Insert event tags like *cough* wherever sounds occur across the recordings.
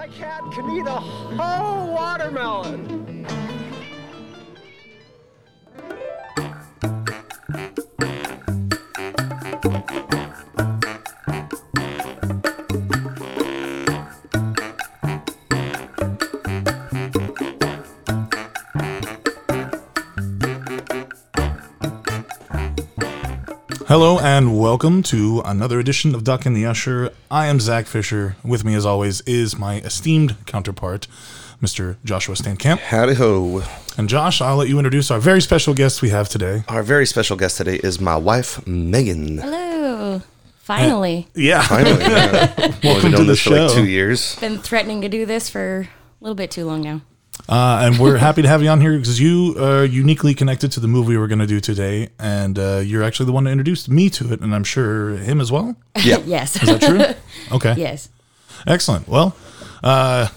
My cat can eat a whole watermelon. Hello and welcome to another edition of Duck and the Usher. I am Zach Fisher. With me, as always, is my esteemed counterpart, Mr. Joshua Stankamp. Howdy ho. And Josh, I'll let you introduce our very special guest we have today. Our very special guest today is my wife, Megan. Hello. Uh, Finally. Yeah, Finally. yeah. *laughs* Welcome to the this for like show. two years. Been threatening to do this for a little bit too long now. Uh, and we're happy to have you on here because you are uniquely connected to the movie we're going to do today, and uh, you're actually the one that introduced me to it, and I'm sure him as well. Yeah. *laughs* yes. Is that true? *laughs* Okay. yes. Excellent. Well, uh,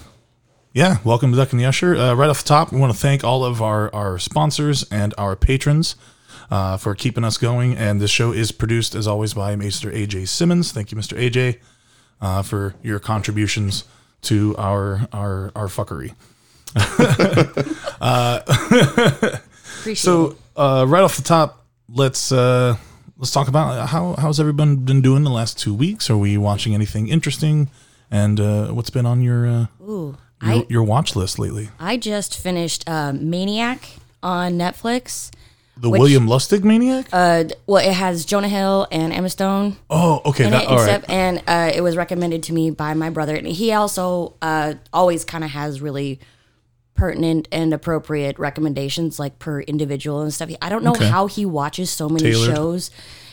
yeah, welcome to Duck and the Usher. Uh, right off the top, we want to thank all of our, our sponsors and our patrons uh, for keeping us going. And this show is produced, as always, by Mr. AJ Simmons. Thank you, Mr. AJ, uh, for your contributions to our our, our fuckery. *laughs* Appreciate So, uh, right off the top, let's uh, let's talk about how how's everyone been doing the last two weeks? Are we watching anything interesting? And uh, what's been on your uh, Ooh. your, I, your watch list lately? I just finished uh, Maniac on Netflix. The Which- William Lustig Maniac? Uh, well, it has Jonah Hill and Emma Stone oh, okay. That, it, all right. except, and uh, it was recommended to me by my brother. And he also uh, always kind of has really pertinent and appropriate recommendations, like per individual and stuff. I don't know Okay. how he watches so many Tailored. shows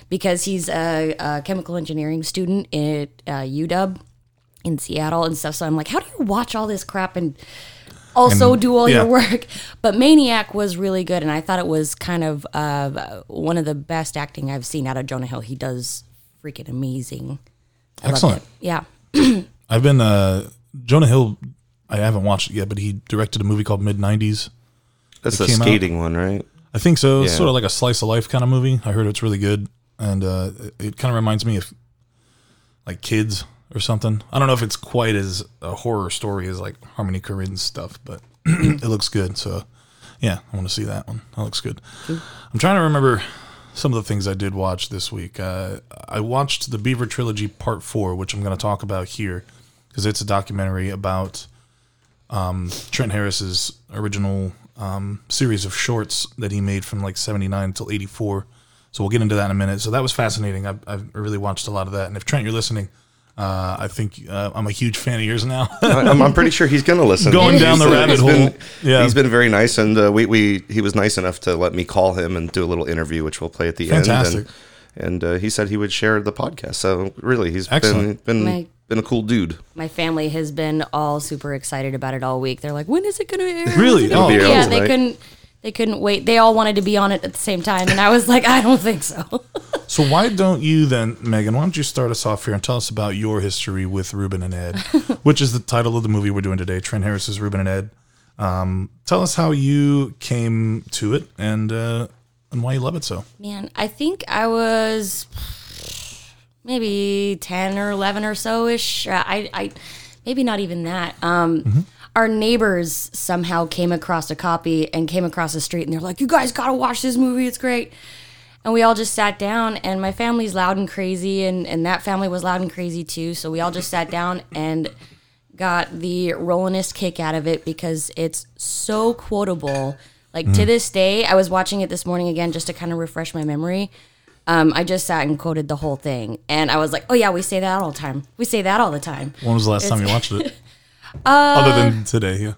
because he's a, a chemical engineering student at uh, UW in Seattle and stuff. So I'm like, how do you watch all this crap and also And- do all yeah. your *laughs* work? But Maniac was really good, and I thought it was kind of uh, one of the best acting I've seen out of Jonah Hill. He does freaking amazing. I Excellent. Yeah. I've been uh, Jonah Hill. I haven't watched it yet, but he directed a movie called Mid '90s. That's It the came out- skating one, right? I think so. It's sort of like a slice of life kind of movie. I heard it's really good, and uh, it, it kind of reminds me of like Kids or something. I don't know if it's quite as a horror story as like Harmony Korine's stuff, but *clears throat* it looks good. So yeah, I want to see that one. That looks good. I'm trying to remember some of the things I did watch this week. Uh, I watched the Beaver Trilogy Part Four, which I'm going to talk about here because it's a documentary about um, Trent Harris's original um, series of shorts that he made from like 79 until 84. So we'll get into that in a minute. So that was fascinating. I've, I've really watched a lot of that. And if Trent, you're listening, uh, I think uh, I'm a huge fan of yours now. *laughs* I- I'm, I'm pretty sure he's going to listen. Going down the He's, uh, rabbit he's been- hole. Yeah. He's been very nice, and uh, we, we he was nice enough to let me call him and do a little interview, which we'll play at the Fantastic. end. And, and uh, he said he would share the podcast. So really, he's been been My- been a cool dude. My family has been all super excited about it all week. They're like, "When is it going to air?" Really? Gonna Oh. be?" Yeah. out They couldn't. They couldn't wait. They all wanted to be on it at the same time, and I was like, "I don't think so." *laughs* so why don't you then, Megan, why don't you start us off here and tell us about your history with Ruben and Ed, *laughs* which is the title of the movie we're doing today, Trent Harris's Ruben and Ed. Um, tell us how you came to it and uh, and why you love it so. Man, I think I was maybe 10 or 11 or so ish. Uh, I, I, maybe not even that. Um, mm-hmm. Our neighbors somehow came across a copy and came across the street and they're like, you guys got to watch this movie. It's great. And we all just sat down and my family's loud and crazy and, and that family was loud and crazy too. So we all just sat down and got the rollingest kick out of it because it's so quotable. Like to mm. this day, I was watching it this morning again just to kind of refresh my memory. Um, I just sat and quoted the whole thing, and I was like, "Oh yeah, we say that all the time. We say that all the time." When was the last time you watched it? Uh, *laughs* Other than today, yeah.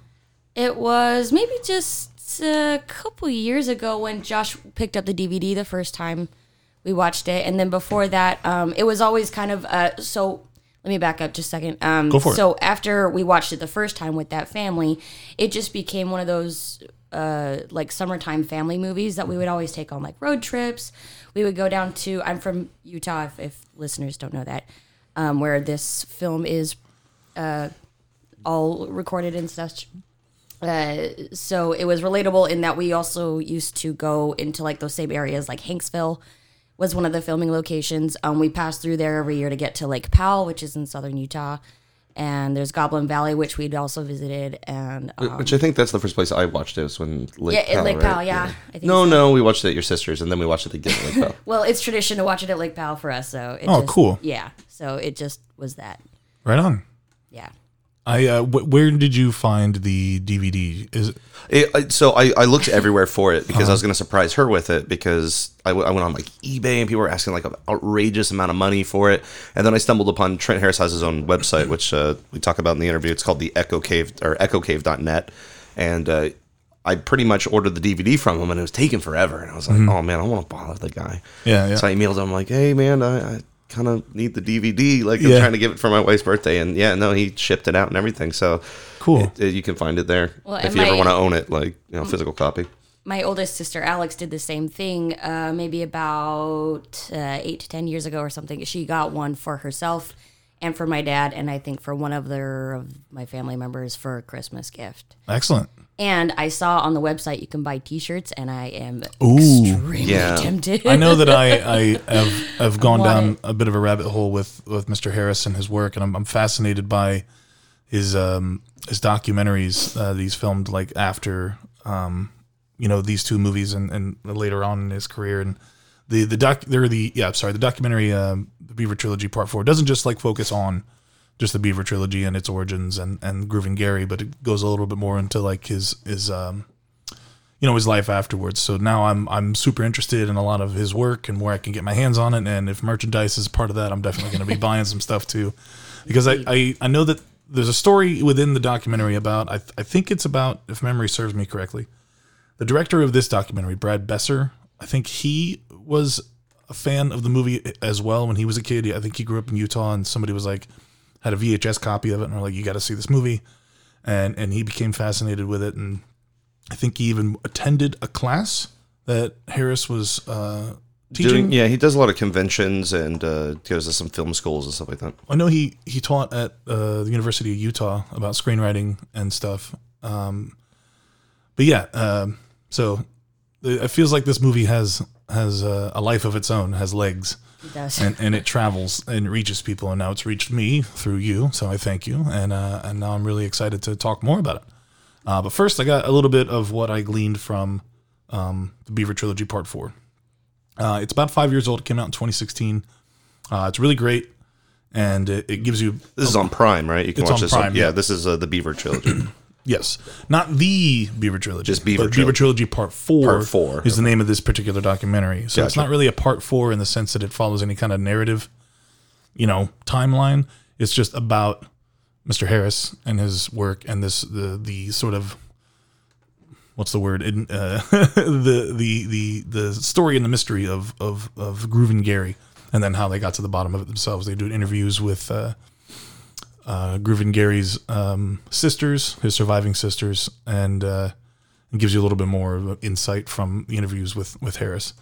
It was maybe just a couple years ago when Josh picked up the DVD the first time we watched it, and then before that, um, it was always kind of uh, so. Let me back up just a second. Um, Go for it. so after we watched it the first time with that family, it just became one of those uh, like summertime family movies that we would always take on like road trips. We would go down to. I'm from Utah. If, if listeners don't know that, um, where this film is uh, all recorded and such. Uh, so it was relatable in that we also used to go into like those same areas, like Hanksville was one of the filming locations. Um, we passed through there every year to get to Lake Powell, which is in southern Utah, and there's Goblin Valley, which we'd also visited, and um, Which I think that's the first place I watched it was when Lake yeah, at Powell, Lake right? Powell. Yeah, I think No, so. no, we watched it at your sister's, and then we watched it again at Lake Powell. *laughs* Well, it's tradition to watch it at Lake Powell for us, so it Oh, just- cool. Yeah, so it just was that. Right on. Yeah. I uh, wh- where did you find the DVD? Is it, It, so I, I looked *laughs* everywhere for it because I was going to surprise her with it because I, w- I went on like eBay and people were asking like an outrageous amount of money for it. And then I stumbled upon Trent Harris has his own website, which uh, we talk about in the interview. It's called the Echo Cave or EchoCave.net. And uh, I pretty much ordered the DVD from him and it was taking forever. And I was like, oh man, I want to bother the guy. Yeah, yeah. So I emailed him like, hey man, I, I kind of need the DVD. Like I'm trying to give it for my wife's birthday. And yeah, no, he shipped it out and everything. So Cool. it- it- you can find it there Well, if and you ever want to own it, like you know, physical copy. My oldest sister Alex did the same thing, uh, maybe about uh, eight to ten years ago or something. She got one for herself and for my dad, and I think for one other of my family members for a Christmas gift. excellent. And I saw on the website you can buy T-shirts, and I am Ooh. extremely Yeah. tempted. I know that I, I *laughs* have have gone Want down it. a bit of a rabbit hole with, with Mr. Harris and his work, and I'm, I'm fascinated by his um, his documentaries uh, that he's filmed like after um, you know these two movies and, and later on in his career and the the doc there are the yeah sorry the documentary um, the Beaver trilogy part four doesn't just like focus on just the Beaver trilogy and its origins and and Groovin Gary, but it goes a little bit more into like his his um you know his life afterwards. So now I'm I'm super interested in a lot of his work and where I can get my hands on it. And if merchandise is part of that, I'm definitely going to be *laughs* buying some stuff too, because I, I I know that there's a story within the documentary about I I think it's about if memory serves me correctly, the director of this documentary, Brad Besser. I think he was a fan of the movie as well when he was a kid. I think he grew up in Utah, and somebody was like had a VHS copy of it, and were like, "You got to see this movie," and and he became fascinated with it, and I think he even attended a class that Harris was uh, teaching. Doing, yeah, he does a lot of conventions and uh, goes to some film schools and stuff like that. I know he he taught at uh, the University of Utah about screenwriting and stuff. Um, but yeah, um, so it it feels like this movie has has uh, a life of its own, has legs, It does. and, and it travels and reaches people. And now it's reached me through you, so I thank you. And uh, and now I'm really excited to talk more about it. Uh, but first, I got a little bit of what I gleaned from um, the Beaver Trilogy Part Four. Uh, it's about five years old. It came out in 2016. Uh, it's really great, and it, it gives you This is on Prime, right? You can It's watch on this. Prime, yeah, yeah. this is uh, the Beaver trilogy. Yes, not the Beaver Trilogy, Just Beaver but Beaver Trilogy Part Four. Part four, is the name of this particular documentary. So it's not really a Part Four in the sense that it follows any kind of narrative, you know, timeline. It's just about Mr. Harris and his work and this the the sort of what's the word In, uh, *laughs* the the the the story and the mystery of of of Groovin Gary, and then how they got to the bottom of it themselves. They do interviews with. Uh, uh, Gary's um, sisters, his surviving sisters, and uh, gives you a little bit more insight from the interviews with with Harris.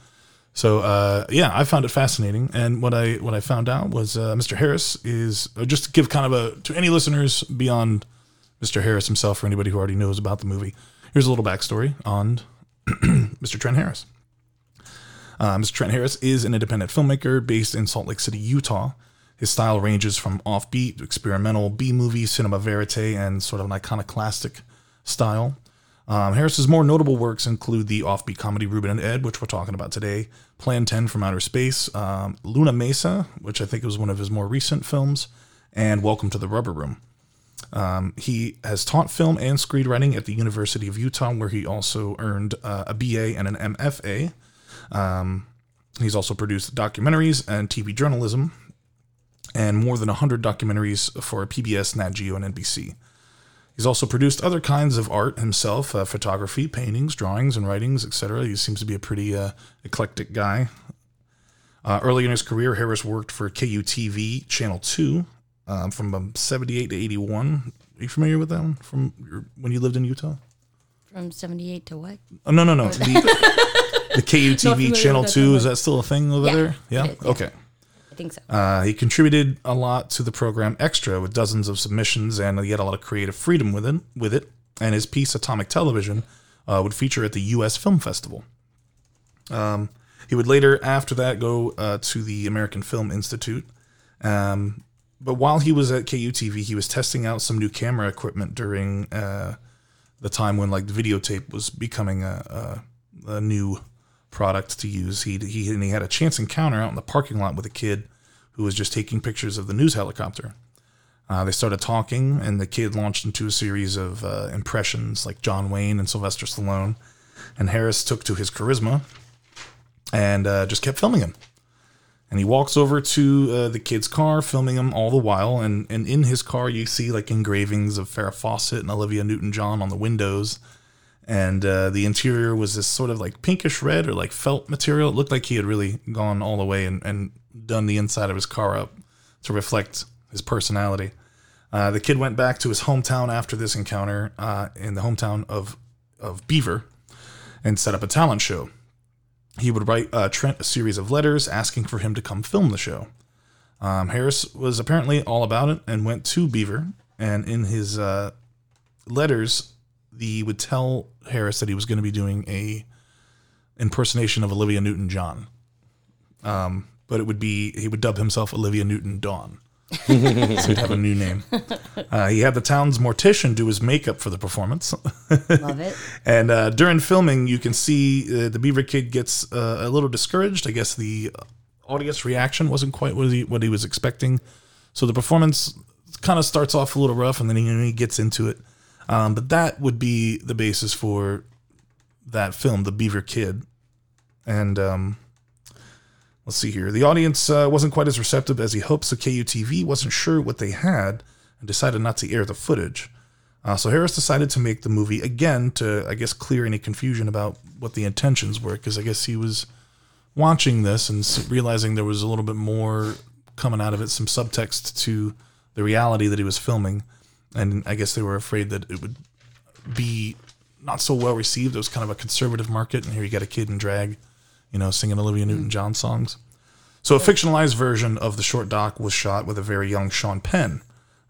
So uh, yeah, I found it fascinating, and what I what I found out was uh, Mr. Harris is uh, just to give kind of a to any listeners beyond Mr. Harris himself or anybody who already knows about the movie. Here's a little backstory on *clears throat* Mr. Trent Harris. Uh, Mr. Trent Harris is an independent filmmaker based in Salt Lake City, Utah. His style ranges from offbeat, experimental, B movie, cinema verite, and sort of an iconoclastic style. Um, Harris's more notable works include the offbeat comedy Ruben and Ed, which we're talking about today, Plan 10 from Outer Space, um, Luna Mesa, which I think was one of his more recent films, and Welcome to the Rubber Room. Um, he has taught film and screenwriting at the University of Utah, where he also earned uh, a BA and an MFA. Um, he's also produced documentaries and TV journalism, and more than 100 documentaries for PBS, Nat Geo, and NBC. He's also produced other kinds of art himself uh, photography, paintings, drawings, and writings, etc. He seems to be a pretty uh, eclectic guy. Uh, early in his career, Harris worked for KUTV Channel 2 um, from um, 78 to 81. Are you familiar with that one from your, when you lived in Utah? From seventy eight to what? Oh, no, no, no. The, *laughs* the KUTV Channel 2, is that still a thing over Yeah, there? Yeah? is, yeah. Okay. I think so. Uh, he contributed a lot to the program Extra with dozens of submissions, and he had a lot of creative freedom with it. With it, and his piece Atomic Television uh, would feature at the U.S. Film Festival. Um, he would later, after that, go uh, to the American Film Institute, um, but while he was at KUTV, he was testing out some new camera equipment during uh, the time when like videotape was becoming a, a, a new product to use. He he and he had a chance encounter out in the parking lot with a kid who was just taking pictures of the news helicopter. Uh, they started talking, and the kid launched into a series of uh, impressions like John Wayne and Sylvester Stallone. And Harris took to his charisma and uh, just kept filming him. And he walks over to uh, the kid's car, filming him all the while. And, and in his car, you see like engravings of Farrah Fawcett and Olivia Newton John on the windows. And uh, the interior was this sort of like pinkish red or like felt material. It looked like he had really gone all the way and, and done the inside of his car up to reflect his personality. Uh, the kid went back to his hometown after this encounter uh, in the hometown of, of Beaver and set up a talent show. He would write uh, Trent a series of letters asking for him to come film the show. Um, Harris was apparently all about it and went to Beaver. And in his uh, letters, he would tell Harris that he was going to be doing a impersonation of Olivia Newton John. Um, but it would be he would dub himself Olivia Newton Dawn. so he'd have a new name. *laughs* Uh, he had the town's mortician do his makeup for the performance. Love it. *laughs* And uh, during filming, you can see uh, the Beaver Kid gets uh, a little discouraged. I guess the audience reaction wasn't quite what he, what he was expecting. So the performance kind of starts off a little rough, and then he, he gets into it. Um, but that would be the basis for that film, The Beaver Kid. And um, let's see here. The audience uh, wasn't quite as receptive as he hoped, so KUTV wasn't sure what they had and decided not to air the footage. Uh, so Harris decided to make the movie again to, I guess, clear any confusion about what the intentions were, because I guess he was watching this and realizing there was a little bit more coming out of it, some subtext to the reality that he was filming, and I guess they were afraid that it would be not so well received. It was kind of a conservative market, and here you got a kid in drag, you know, singing Olivia Newton-John songs. So a fictionalized version of the short doc was shot with a very young Sean Penn,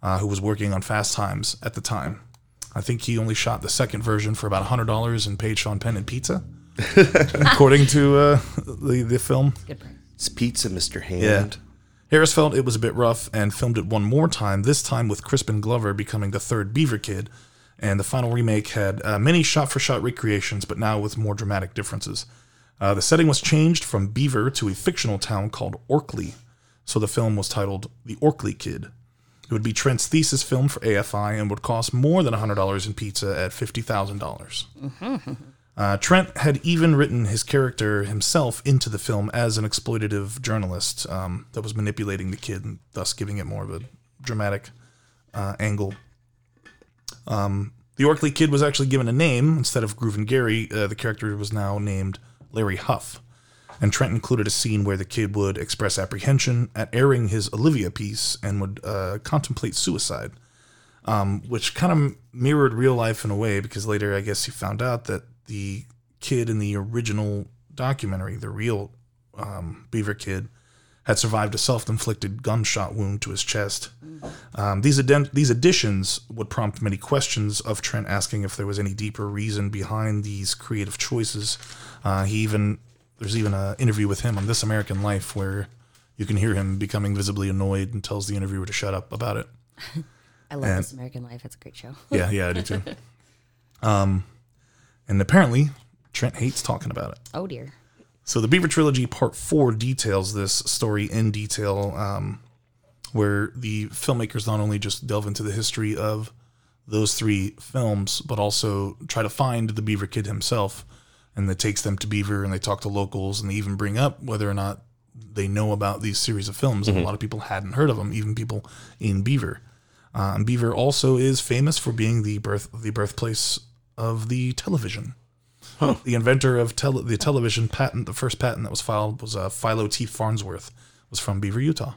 uh, who was working on Fast Times at the time. I think he only shot the second version for about hundred dollars and paid Sean Penn in pizza, *laughs* according to uh, the the film. Good. It's pizza, Mr. Hand. Harris felt it was a bit rough and filmed it one more time, this time with Crispin Glover becoming the third Beaver Kid. And the final remake had uh, many shot for shot recreations, but now with more dramatic differences. Uh, the setting was changed from Beaver to a fictional town called Orkly. So the film was titled The Orkly Kid. It would be Trent's thesis film for AFI and would cost more than $100 in pizza at $50,000. *laughs* Uh, Trent had even written his character himself into the film as an exploitative journalist um, that was manipulating the kid and thus giving it more of a dramatic uh, angle. Um, the Orkly kid was actually given a name instead of Groovin Gary. Uh, the character was now named Larry Huff. And Trent included a scene where the kid would express apprehension at airing his Olivia piece and would uh, contemplate suicide, um, which kind of mirrored real life in a way because later I guess he found out that the kid in the original documentary, the real um, Beaver kid, had survived a self-inflicted gunshot wound to his chest. Um, these addend- these additions would prompt many questions of Trent asking if there was any deeper reason behind these creative choices. Uh, he even there's even an interview with him on This American Life where you can hear him becoming visibly annoyed and tells the interviewer to shut up about it. *laughs* I love This American Life. It's a great show. Yeah, yeah, I do too. *laughs* Um, and apparently Trent hates talking about it. Oh dear. So the Beaver Trilogy Part Four details this story in detail, um, where the filmmakers not only just delve into the history of those three films, but also try to find the Beaver Kid himself, and that takes them to Beaver, and they talk to locals, and they even bring up whether or not they know about these series of films, and a lot of people hadn't heard of them, even people in Beaver. And Beaver also is famous for being the birth the birthplace of the television. The inventor of tele- the television patent, the first patent that was filed was uh, Philo T. Farnsworth, was from Beaver, Utah.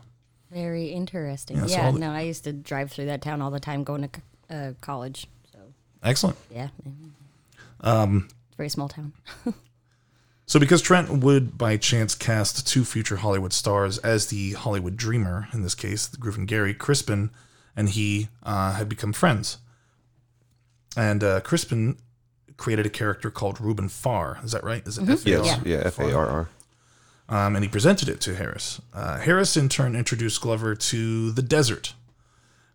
Very interesting. Yeah, Yeah. so the- no, I used to drive through that town all the time going to uh, college. So Excellent. yeah. Um, very small town. *laughs* So, because Trent would by chance cast two future Hollywood stars as the Hollywood Dreamer, in this case, the Groovin Gary, Crispin and he uh, had become friends. And uh, Crispin created a character called Ruben Farr. Is that right? Is it F A R? Yes. Yeah. F A R R. um, and he presented it to Harris. Uh, Harris, in turn, introduced Glover to the desert,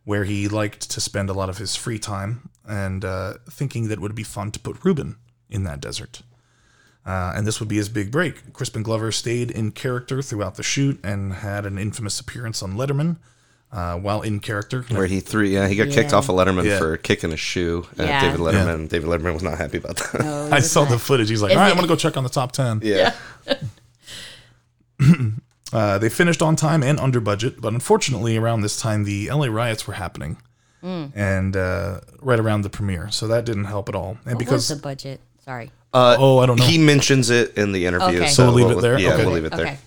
where he liked to spend a lot of his free time, and uh, thinking that it would be fun to put Ruben in that desert. Uh, and this would be his big break. Crispin Glover stayed in character throughout the shoot and had an infamous appearance on Letterman uh, while in character. Where he threw, yeah, he got kicked Yeah. off of Letterman Yeah. for kicking a shoe at Yeah. David Letterman. David Letterman was not happy about that. Oh, *laughs* I saw that- the footage. He's like, Is all right, it- I'm going to go check on the top 10. yeah. *laughs* Uh, they finished on time and under budget, but unfortunately, around this time, the LA riots were happening, and uh, right around the premiere, so that didn't help at all. And What was because the budget? Sorry. Uh, Oh, I don't know. He mentions it in the interview, Okay. so So we'll leave it there? Yeah, Okay. we'll leave it there. Okay.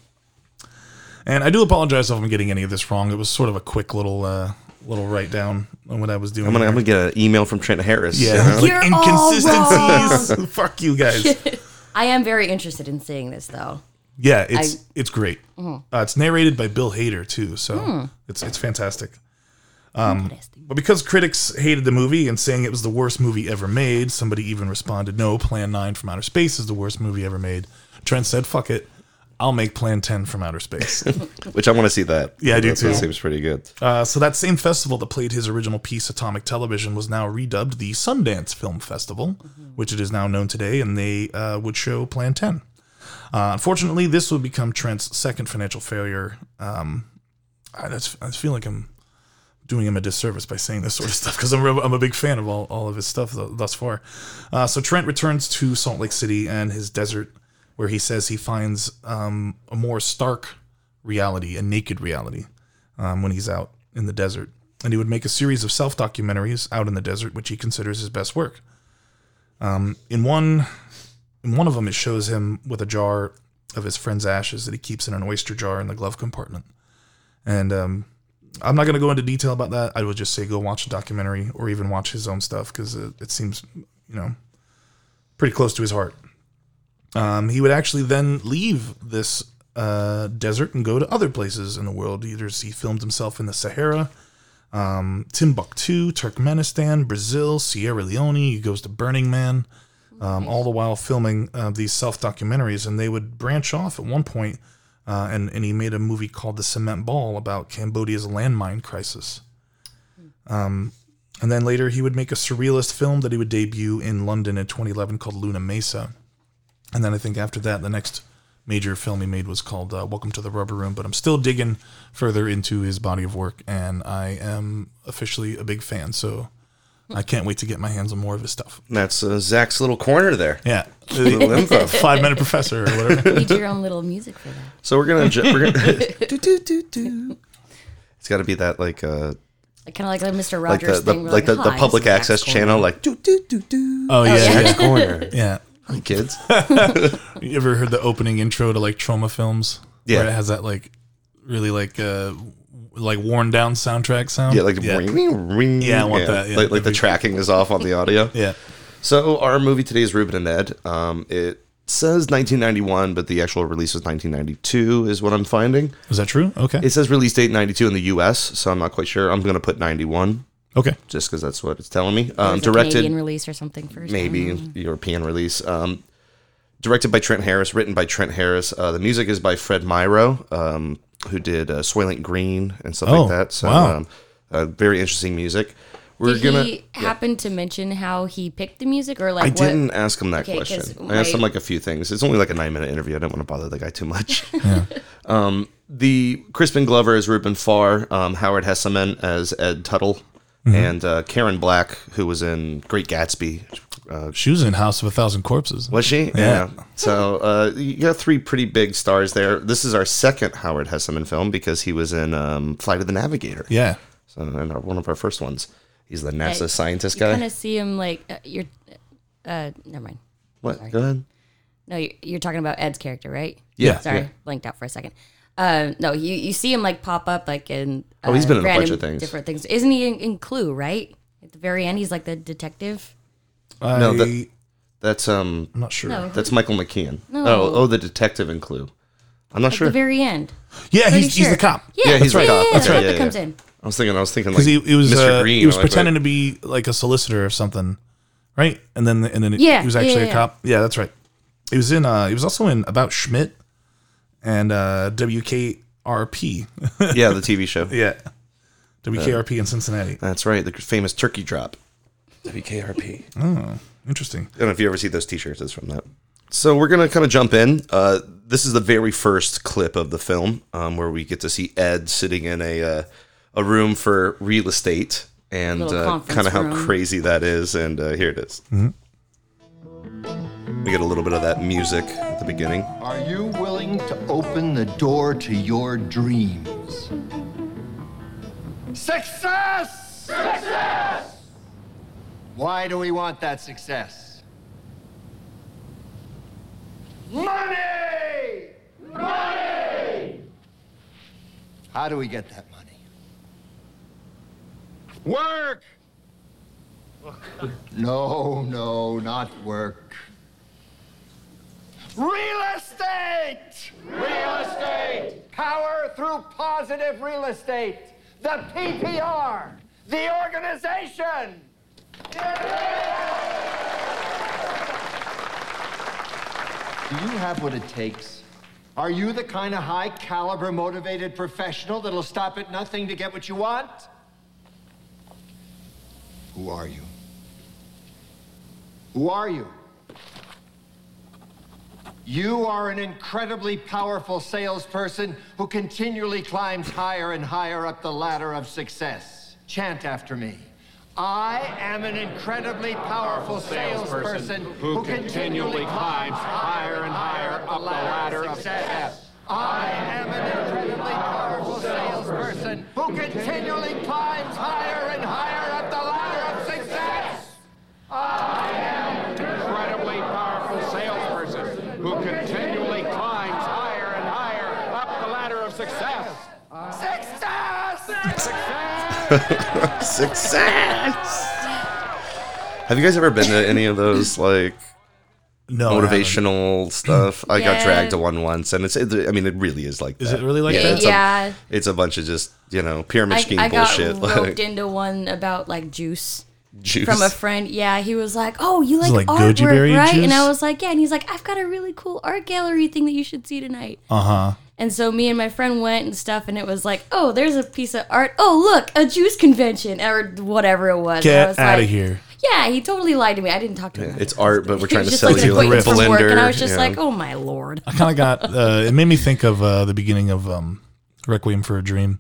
And I do apologize if I'm getting any of this wrong. It was sort of a quick little uh, little write down on what I was doing. I'm gonna, I'm gonna get an email from Trent Harris. yeah, you know? like You're all inconsistencies. *laughs* Fuck you guys. *laughs* I am very interested in seeing this though. Yeah, it's I- it's great. Uh, it's narrated by Bill Hader too, so it's it's fantastic. Interesting. But because critics hated the movie and saying it was the worst movie ever made, somebody even responded, "No, Plan 9 from Outer Space is the worst movie ever made." Trent said, "Fuck it. I'll make Plan 10 from Outer Space." *laughs* Which I want to see that. Yeah, I do That- too. That seems pretty good. uh, so that same festival that played his original piece, Atomic Television, was now redubbed the Sundance Film Festival, which it is now known today, and they uh, would show Plan 10. Uh, unfortunately, this would become Trent's second financial failure. Um, I, that's, I feel like I'm doing him a disservice by saying this sort of stuff because I'm, I'm a big fan of all, all of his stuff th- thus far. Uh, so Trent returns to Salt Lake City and his desert, where he says he finds um, a more stark reality, a naked reality, um, when he's out in the desert. And he would make a series of self documentaries out in the desert, which he considers his best work. Um, in one, in one of them, it shows him with a jar of his friend's ashes that he keeps in an oyster jar in the glove compartment. And um, I'm not going to go into detail about that. I would just say go watch the documentary or even watch his own stuff because it, it seems, you know, pretty close to his heart. Um, he would actually then leave this uh, desert and go to other places in the world. Either he filmed himself in the Sahara, um, Timbuktu, Turkmenistan, Brazil, Sierra Leone. He goes to Burning Man, um, all the while filming uh, these self documentaries. And they would branch off at one point, uh, and and he made a movie called The Cement Ball about Cambodia's landmine crisis. Um, and then later he would make a surrealist film that he would debut in London in 2011 called Luna Mesa. And then I think after that, the next major film he made was called uh, Welcome to the Rubber Room. But I'm still digging further into his body of work, and I am officially a big fan. So I can't wait to get my hands on more of his stuff. That's uh, Zach's little corner there. Yeah, *laughs* Little *laughs* info. five minute professor or whatever. Need your own little music for that. So we're gonna. Ju- we're gonna *laughs* do, do, do, do. It's got to be that like uh kind of like the Mr. like Rogers the, the thing. we're like the, the public access Zach's channel like do do do do. Oh yeah, yeah. yeah, corner. yeah. Hi *laughs* kids. *laughs* You ever heard the opening intro to like Troma films? Yeah. where it has that like really like uh like worn down soundtrack sound. Yeah, like yeah, ring, ring. Yeah, I want that, yeah. like like the tracking is off on the audio. *laughs* yeah. So our movie today is Ruben and Ed. Um, it says 1991, but the actual release was 1992, is what I'm finding. Is that true? Okay, It says release date 92 in the U.S., so I'm not quite sure. I'm gonna put 91 okay. just because that's what it's telling me. Um, a directed Canadian release or something first. maybe Mm. European release. Um, directed by Trent Harris, written by Trent Harris. Uh, the music is by Fred Myrow, um, who did uh, Soylent Green and stuff Oh, like that. So, wow. um, uh, very interesting music. We're Did gonna. he happen to mention how he picked the music, or like I what? didn't ask him that Okay, 'cause question. I asked him like a few things. It's only like a nine minute interview. I didn't want to bother the guy too much. *laughs* Yeah. um, the Crispin Glover as Ruben Farr, um, Howard Hesseman as Ed Tuttle, Mm-hmm. and uh, Karen Black, who was in Great Gatsby. Uh, She was in House of a Thousand Corpses. was she? Yeah. So uh, you got three pretty big stars there. This is our second Howard Hesseman film because he was in um, Flight of the Navigator. Yeah. So and our, one of our first ones. He's the NASA Yeah, scientist You guy. kind of see him like uh, you're. Uh, never mind. what? Go ahead. No, you're, you're talking about Ed's character, right? Yeah, Sorry, yeah. blanked out for a second. Uh, no, you you see him like pop up like in. Uh, Oh, he's been in a bunch of things. Different things. Isn't he in, in Clue? Right at the very end, he's like the detective. I, No, that- That's um. I'm not sure. No, That's Michael McKean. No. Oh, oh, the detective in Clue. I'm not at sure. the very end. Yeah, Pretty he's, he's sure. the cop. Yeah, Yeah, he's that's the right. cop. Yeah, That's right, yeah, yeah, that comes in. I was thinking. I was thinking like Because he, he was Mr. uh, Green. he was like, pretending to be like a solicitor or something, right? And then and then Yeah, he was actually yeah, a yeah. cop. Yeah, that's right. He was in. Uh, he was also in About Schmidt, and uh, WKRP. yeah, the TV show. *laughs* yeah, WKRP in Cincinnati. That's right, the famous turkey drop. WKRP. Oh, Interesting. I don't know if you ever see those T-shirts. It's from that. So we're gonna kind of jump in. Uh, this is the very first clip of the film um, where we get to see Ed sitting in a uh, a room for real estate and uh, kind of how room. crazy that is. And uh, here it is. We get a little bit of that music at the beginning. Are you willing to open the door to your dreams? Success! Success! Why do we want that success? Money! Money! How do we get that money? Work! *laughs* no, no, not work. Real estate! Real estate! Power through positive real estate. The PPR. The organization. Do you have what it takes? Are you the kind of high caliber motivated professional that'll stop at nothing to get what you want? Who are you? Who are you? You are an incredibly powerful salesperson who continually climbs higher and higher up the ladder of success. Chant after me. I am an incredibly powerful salesperson who continually climbs higher and higher up the ladder of success. I am an incredibly powerful salesperson who continually climbs higher up the ladder of success. incredibly powerful salesperson who continually climbs higher and higher up the ladder of success. Success! *laughs* Success. Have you guys ever been to any of those like No, I motivational stuff? I got dragged to one once, and it's. It, I mean, it really is like. Is that. it really like yeah, that? It's a, yeah. it's a bunch of just you know pyramid I, scheme I got bullshit. roped like into one about like juice. juice. from a friend. Yeah, he was like, "Oh, you like, like artwork, goji berry right?" And I was like, "Yeah." And he's like, "I've got a really cool art gallery thing that you should see tonight." Uh huh. And so me and my friend went and stuff, and it was like, "Oh, there's a piece of art. Oh, look, a juice convention or whatever it was." Get was out of like- here. Yeah, he totally lied to me. I didn't talk to him. It's art, but we're trying to sell like you an a acquaintance from work, and I was just yeah. like, "Oh my lord!" I kind of got. Uh, it made me think of uh, the beginning of um, Requiem for a Dream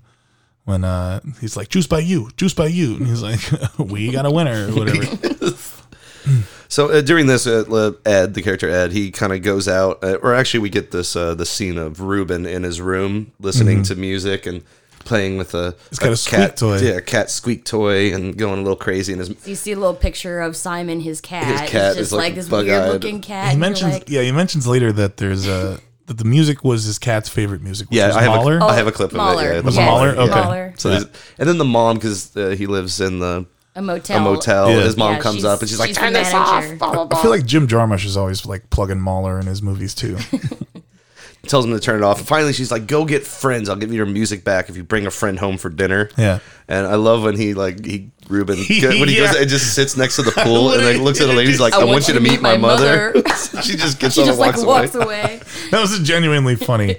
when uh, he's like, "Juice by you, juice by you," and he's like, *laughs* "We got a winner," or whatever. *laughs* So uh, during this, uh, Ed, the character Ed, he kind of goes out, uh, or actually, we get this uh, the scene of Ruben in his room listening to music and playing with a, He's got a squeak cat toy. yeah, a cat squeak toy, and going a little crazy. And his You see a little picture of Simon, his cat. His cat it's is, like, like, this weird looking cat. he mentions, like, yeah, he mentions later that there's uh, that the music was his cat's favorite music. Which yeah, was I have Mahler. a, I have a clip of Mahler. it. Yeah, Was the it Mahler? Okay. Mahler. So there's, and then the mom, because uh, he lives in the a motel. a motel, Yeah. and his mom Yeah, comes she's- up and she's like, she's the "Turn this manager. off!" Blah, blah, blah. I feel like Jim Jarmusch is always like plugging Mahler in his movies too. *laughs* tells him to turn it off. And finally, she's like, "Go get friends. I'll give you your music back if you bring a friend home for dinner." Yeah. And I love when he like he Ruben *laughs* when he Yeah. goes and just sits next to the *laughs* pool and then looks at the lady. He's like, "I, want you to meet my mother." she just gets She up just and like walks, walks away. away. That was genuinely funny,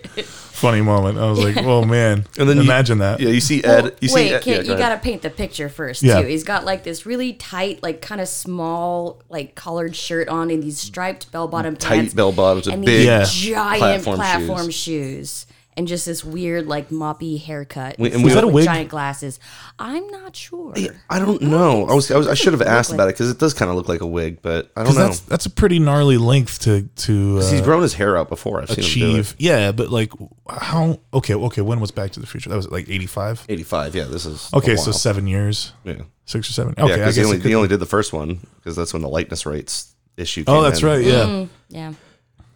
funny moment. I was like, *laughs* "Oh man!" *laughs* And then you- imagine that. Yeah, you see Ed. Well, you see wait, Ed, kid, yeah, you go ahead. gotta paint the picture first Yeah. too. He's got like this really tight, like kind of small, like collared shirt on, and these striped bell-bottom Tight pants, bell-bottoms and big these Yeah. giant platform platform, shoes. And just this weird like moppy haircut. Wait, and and was that a wig? Giant glasses. I'm not sure. I don't know. I was, I was I should have asked about it because it does kind of look like a wig, but I don't know. that's that's a pretty gnarly length to to He's uh, grown his hair out before. I've seen him achieve. Yeah, but like how? Okay, okay. When was Back to the Future? That was like eighty five. Eighty-five. Yeah, this is Okay, so seven years, yeah, six or seven. yeah. Okay, I Because guess he only he only did the first one because that's when the lightness rates issue. Came Oh, that's in. right. Yeah. Mm. Yeah.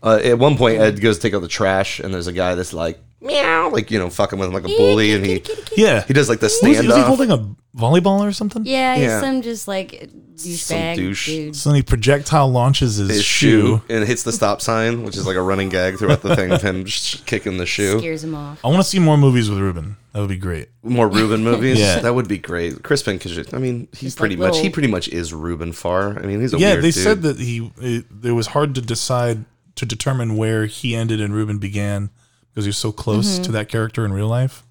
Uh, at one point, Ed goes to take out the trash, and there's a guy that's like meow, like you know, fucking with him like a bully, and he Yeah. he does like the Was, was he holding a volleyball or something? Yeah, he's Yeah. some just like douchebag douche. dude. So then he projectile launches his, his shoe and hits the stop sign, which is like a running gag throughout the thing of him *laughs* just kicking the shoe. Scares him off. I want to see more movies with Ruben. That would be great. More Ruben *laughs* movies, Yeah. that would be great. Crispin, because I mean, he's Just pretty like much he little- pretty much is Ruben Farr. I mean, he's a yeah, weird they dude. said that he it, it was hard to decide to determine where he ended and Ruben began because he's so close Mm-hmm. to that character in real life.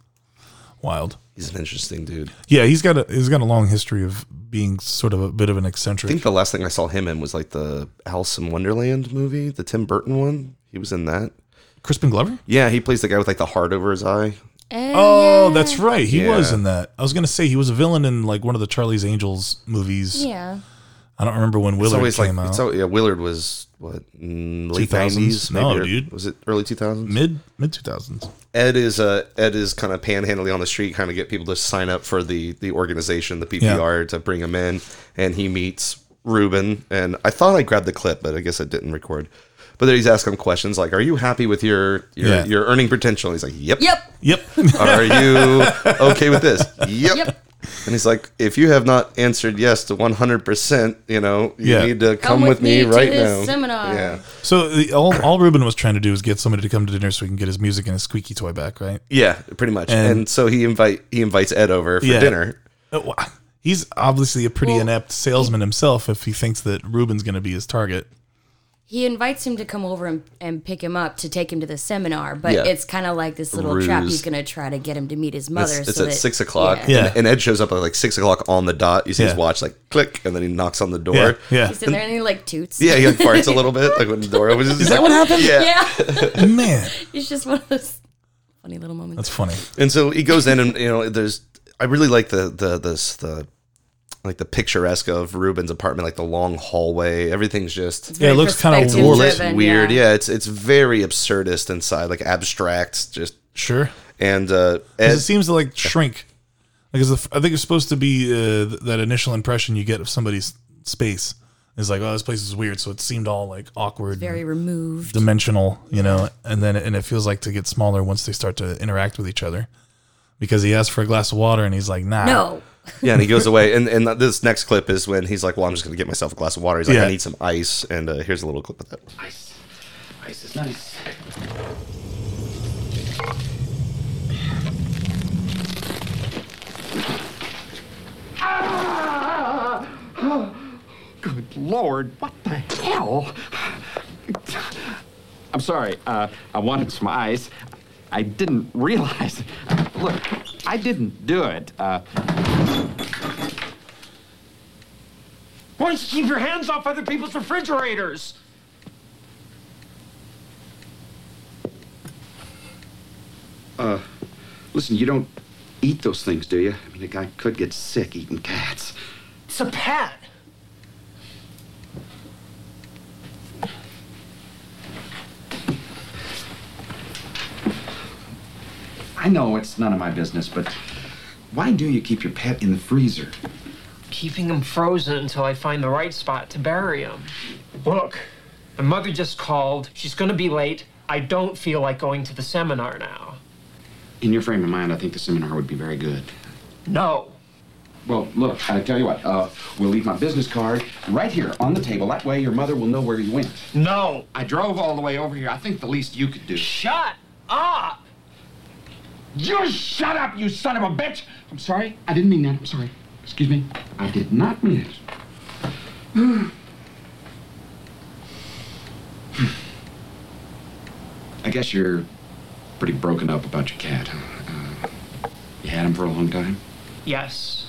Wild. He's an interesting dude. Yeah, he's got a he's got a long history of being sort of a bit of an eccentric. I think the last thing I saw him in was like the Alice in Wonderland movie, the Tim Burton one. He was in that. Crispin Glover. Yeah, he plays the guy with like the heart over his eye. Oh, that's right. He was in that. I was gonna say he was a villain in like one of the Charlie's Angels movies. Yeah. I don't remember when It's Willard always like came out. it's al- yeah. Willard was what mm, late 2000s? nineties? No, dude. Was it early two thousands? mid mid two thousands. Ed is uh Ed is kind of panhandling on the street, kind of get people to sign up for the the organization, the PPR, to bring him in, and he meets Ruben. And I thought I grabbed the clip, but I guess I didn't record. But then he's asking questions like, "Are you happy with your your, Yeah. your earning potential?" He's like, "Yep." Yep. Yep. Are you *laughs* okay with this? Yep. Yep. And he's like, if you have not answered yes to 100%, you know, you Yeah. need to come, with with, me, me right this now. seminar. Yeah. so the, all all Ruben was trying to do is get somebody to come to dinner so he can get his music and his squeaky toy back, right? Yeah, pretty much. And- And, so he invite he invites Ed over for Yeah. dinner. Uh, He's obviously a pretty Well, inept salesman himself if he thinks that Ruben's going to be his target. He invites him to come over and, and pick him up to take him to the seminar, but Yeah. it's kind of like this little trap. He's going to try to get him to meet his mother. it's so at that- six o'clock. Yeah. Yeah. And, and Ed shows up at like six o'clock on the dot. You see Yeah. his watch like click, and then he knocks on the door. Yeah, yeah. He's sitting there and he like toots. Yeah, he like farts a little bit, like when the door opens. Is that what happened? Yeah. Yeah. *laughs* Man, it's just one of those funny little moments. that's funny. And so he goes in, and you know, there's. I really like the the this the like the picturesque of Ruben's apartment, like the long hallway. Everything's just It's Yeah, it looks kinda perspective warped. lit, driven, weird. Yeah. it's it's very absurdist inside, like abstract. Just Sure. and uh, 'Cause Ed, it seems to like shrink. Because the f- I think it's supposed to be uh, th- that initial impression you get of somebody's space is like, oh, this place is weird. So it seemed all like awkward, Very removed. dimensional, you know. And then and it feels like to get smaller once they start to interact with each other. Because he asks for a glass of water and he's like, nah. No. Yeah, and he goes away. And and this next clip is when he's like, "Well, I'm just gonna get myself a glass of water." He's like, Yeah. "I need some ice." And uh, here's a little clip of that. Ice. Ice is nice. Good Lord, what the hell? I'm sorry. Uh, I wanted some ice. I didn't realize. *laughs* Look, I didn't do it. Uh, Why don't you keep your hands off other people's refrigerators? Uh, listen, you don't eat those things, do you? I mean, a guy could get sick eating cats. It's a pet. I know it's none of my business, but why do you keep your pet in the freezer? Keeping him frozen until I find the right spot to bury him. Look, my mother just called. She's gonna be late. I don't feel like going to the seminar now. In your frame of mind, I think the seminar would be very good. No. Well, look, I tell you what, uh, we'll leave my business card right here on the table. That way your mother will know where you went. No. I drove all the way over here. I think the least you could do. Shut up. You shut up, you son of a bitch! I'm sorry. I didn't mean that. I'm sorry. Excuse me. I did not mean it. *sighs* I guess you're pretty broken up about your cat. huh? Uh, you had him for a long time? Yes.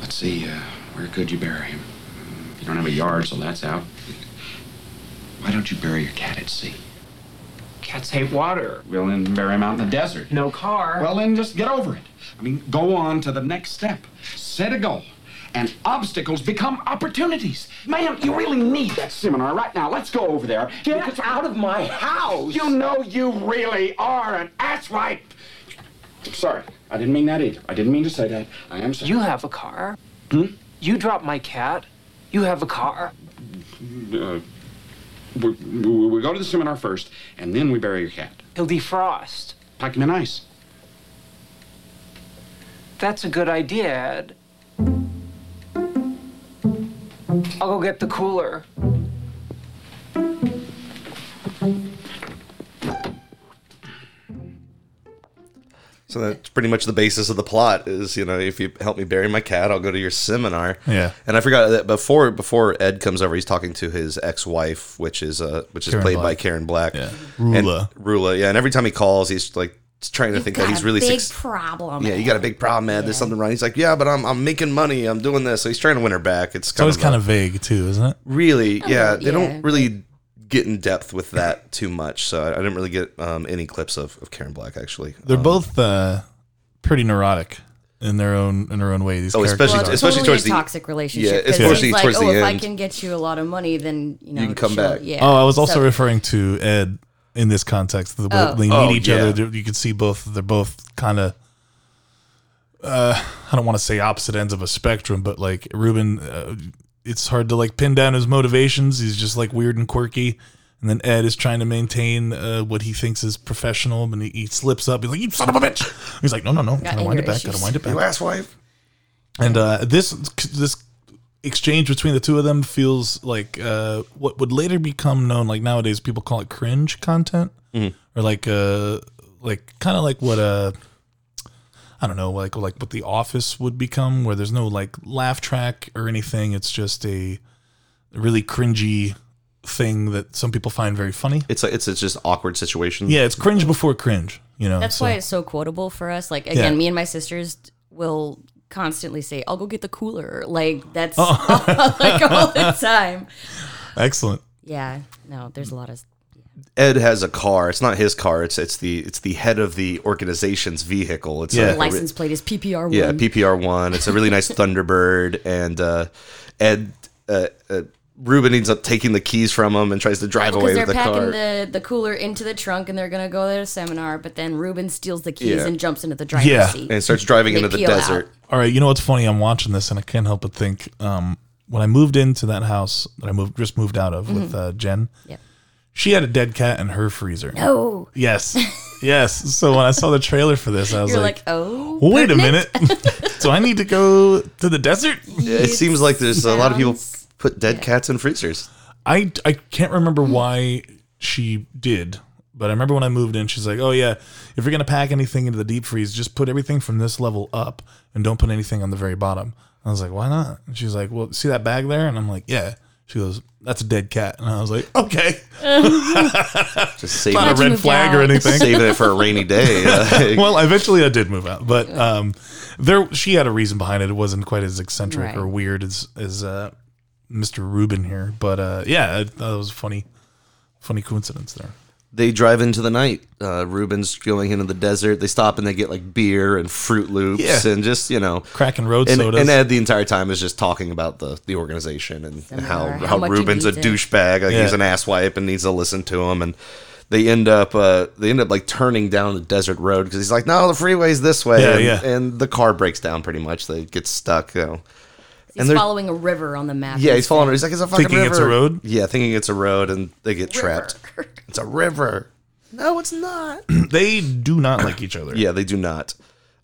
Let's see, uh, where could you bury him? Mm, You don't have a yard, so that's out. Why don't you bury your cat at sea? Cats hate water. Well, then bury him out in the desert. No car. Well, then just get over it. I mean, go on to the next step. Set a goal. And obstacles become opportunities. Ma'am, you really need that seminar right now. Let's go over there. Get out of my house. You know you really are an asswipe. Sorry, I didn't mean that either. I didn't mean to say that. I am sorry. You have a car. Hmm? You dropped my cat. You have a car. Uh, we, we, we go to the seminar first, and then we bury your cat. He'll defrost. Pack him in ice. That's a good idea, Ed. I'll go get the cooler. So So that's pretty much the basis of the plot. Is you know if you help me bury my cat, I'll go to your seminar. Yeah. And I forgot that before before Ed comes over, he's talking to his ex wife, which is uh which is Karen played by Karen Black. Yeah. And- Rula. Rula. Yeah. And every time he calls, he's like trying to think that Got he's a really big suc- problem. Yeah, you got a big problem, man. There's something wrong. He's like, yeah, but I'm I'm making money. I'm doing this. So he's trying to win her back. It's It's always of kind a- of vague too, isn't it? really yeah. little- They yeah, don't really get in depth with that too much. So I, I didn't really get um, any clips of, of Karen Black actually. They're Um, both uh, pretty neurotic in their own in their own way. These Oh, characters especially- Well, are. especially totally towards a the- toxic relationship. Yeah, 'cause especially he's like, towards oh, the if I can get you a lot of money, then you know you can come back. Yeah. Oh, I was also So- referring to Ed in this context. The, Oh. They meet Oh, each yeah. other. You can see both. They're both kind of. Uh, I don't want to say opposite ends of a spectrum, but like Ruben, uh, it's hard to like pin down his motivations. He's just like weird and quirky. And then Ed is trying to maintain uh, what he thinks is professional, and he, he slips up. He's like, "You son of a bitch!" He's like, "No, no, no, gotta wind it back, issues. gotta wind it back." you asswife. And uh, this this exchange between the two of them feels like uh, what would later become known, like nowadays people call it cringe content, or like uh, like kind of like what uh, I don't know, like like what The Office would become, where there's no like laugh track or anything. It's just a really cringy thing that some people find very funny. It's a, it's a just awkward situation. Yeah, it's cringe before cringe. You know, That's so- why it's so quotable for us. Like again, Yeah. me and my sisters will constantly say, "I'll go get the cooler." Like that's Oh. *laughs* like all the *laughs* time. excellent. Yeah. No, there's a lot of. Ed has a car. It's not his car. It's it's the it's the head of the organization's vehicle. It's Yeah. a, License plate is PPR one. Yeah, PPR one. It's a really nice *laughs* Thunderbird, and uh, Ed uh, uh, Ruben ends up taking the keys from him and tries to drive away Because with they're the packing car. the, the cooler into the trunk and they're gonna go to a seminar, but then Ruben steals the keys Yeah. and jumps into the driver's Yeah. seat. and starts driving They into the peel out. desert. All right, you know what's funny? I'm watching this and I can't help but think. Um, when I moved into that house that I moved just moved out of with uh, Jen, Yep. She had a dead cat in her freezer. Oh, Yes, yes. So when I saw the trailer for this, I was you're like, like, oh. "Wait a minute! *laughs* do I need to go to the desert?" Yeah, it seems like there's a lot of people put dead cats in freezers. I I can't remember why she did, but I remember when I moved in, she's like, "Oh yeah, if you're gonna pack anything into the deep freeze, just put everything from this level up and don't put anything on the very bottom." I was like, "Why not?" And she's like, "Well, see that bag there?" And I'm like, "Yeah." She goes, "That's a dead cat," and I was like, "Okay." *laughs* Just saving Not a it, you red moved flag or anything. saving it for a rainy day. *laughs* Uh, well, eventually I did move out, but um, there she had a reason behind it. It wasn't quite as eccentric Right. or weird as as uh, Mr. Ruben here, but uh, yeah, that was a funny, funny coincidence there. They drive into the night. Uh, Ruben's going into the desert. They stop and they get like beer and Fruit Loops Yeah. and just you know. Cracking road And, sodas. and Ed the entire time is just talking about the, the organization and how, how, how Ruben's a douchebag, like Yeah. he's an asswipe and needs to listen to him. And they end up uh, they end up like turning down the desert road because he's like, no, the freeway's this way. Yeah, and, yeah. and the car breaks down pretty much. They get stuck. You know. He's they're- following a river on the map. Yeah, he's following. He's like, it's a fucking Thinking river. it's a road? Yeah, thinking it's a road, and they get trapped. *laughs* It's a river. No, it's not. *clears throat* they do not like each other. Yeah, they do not.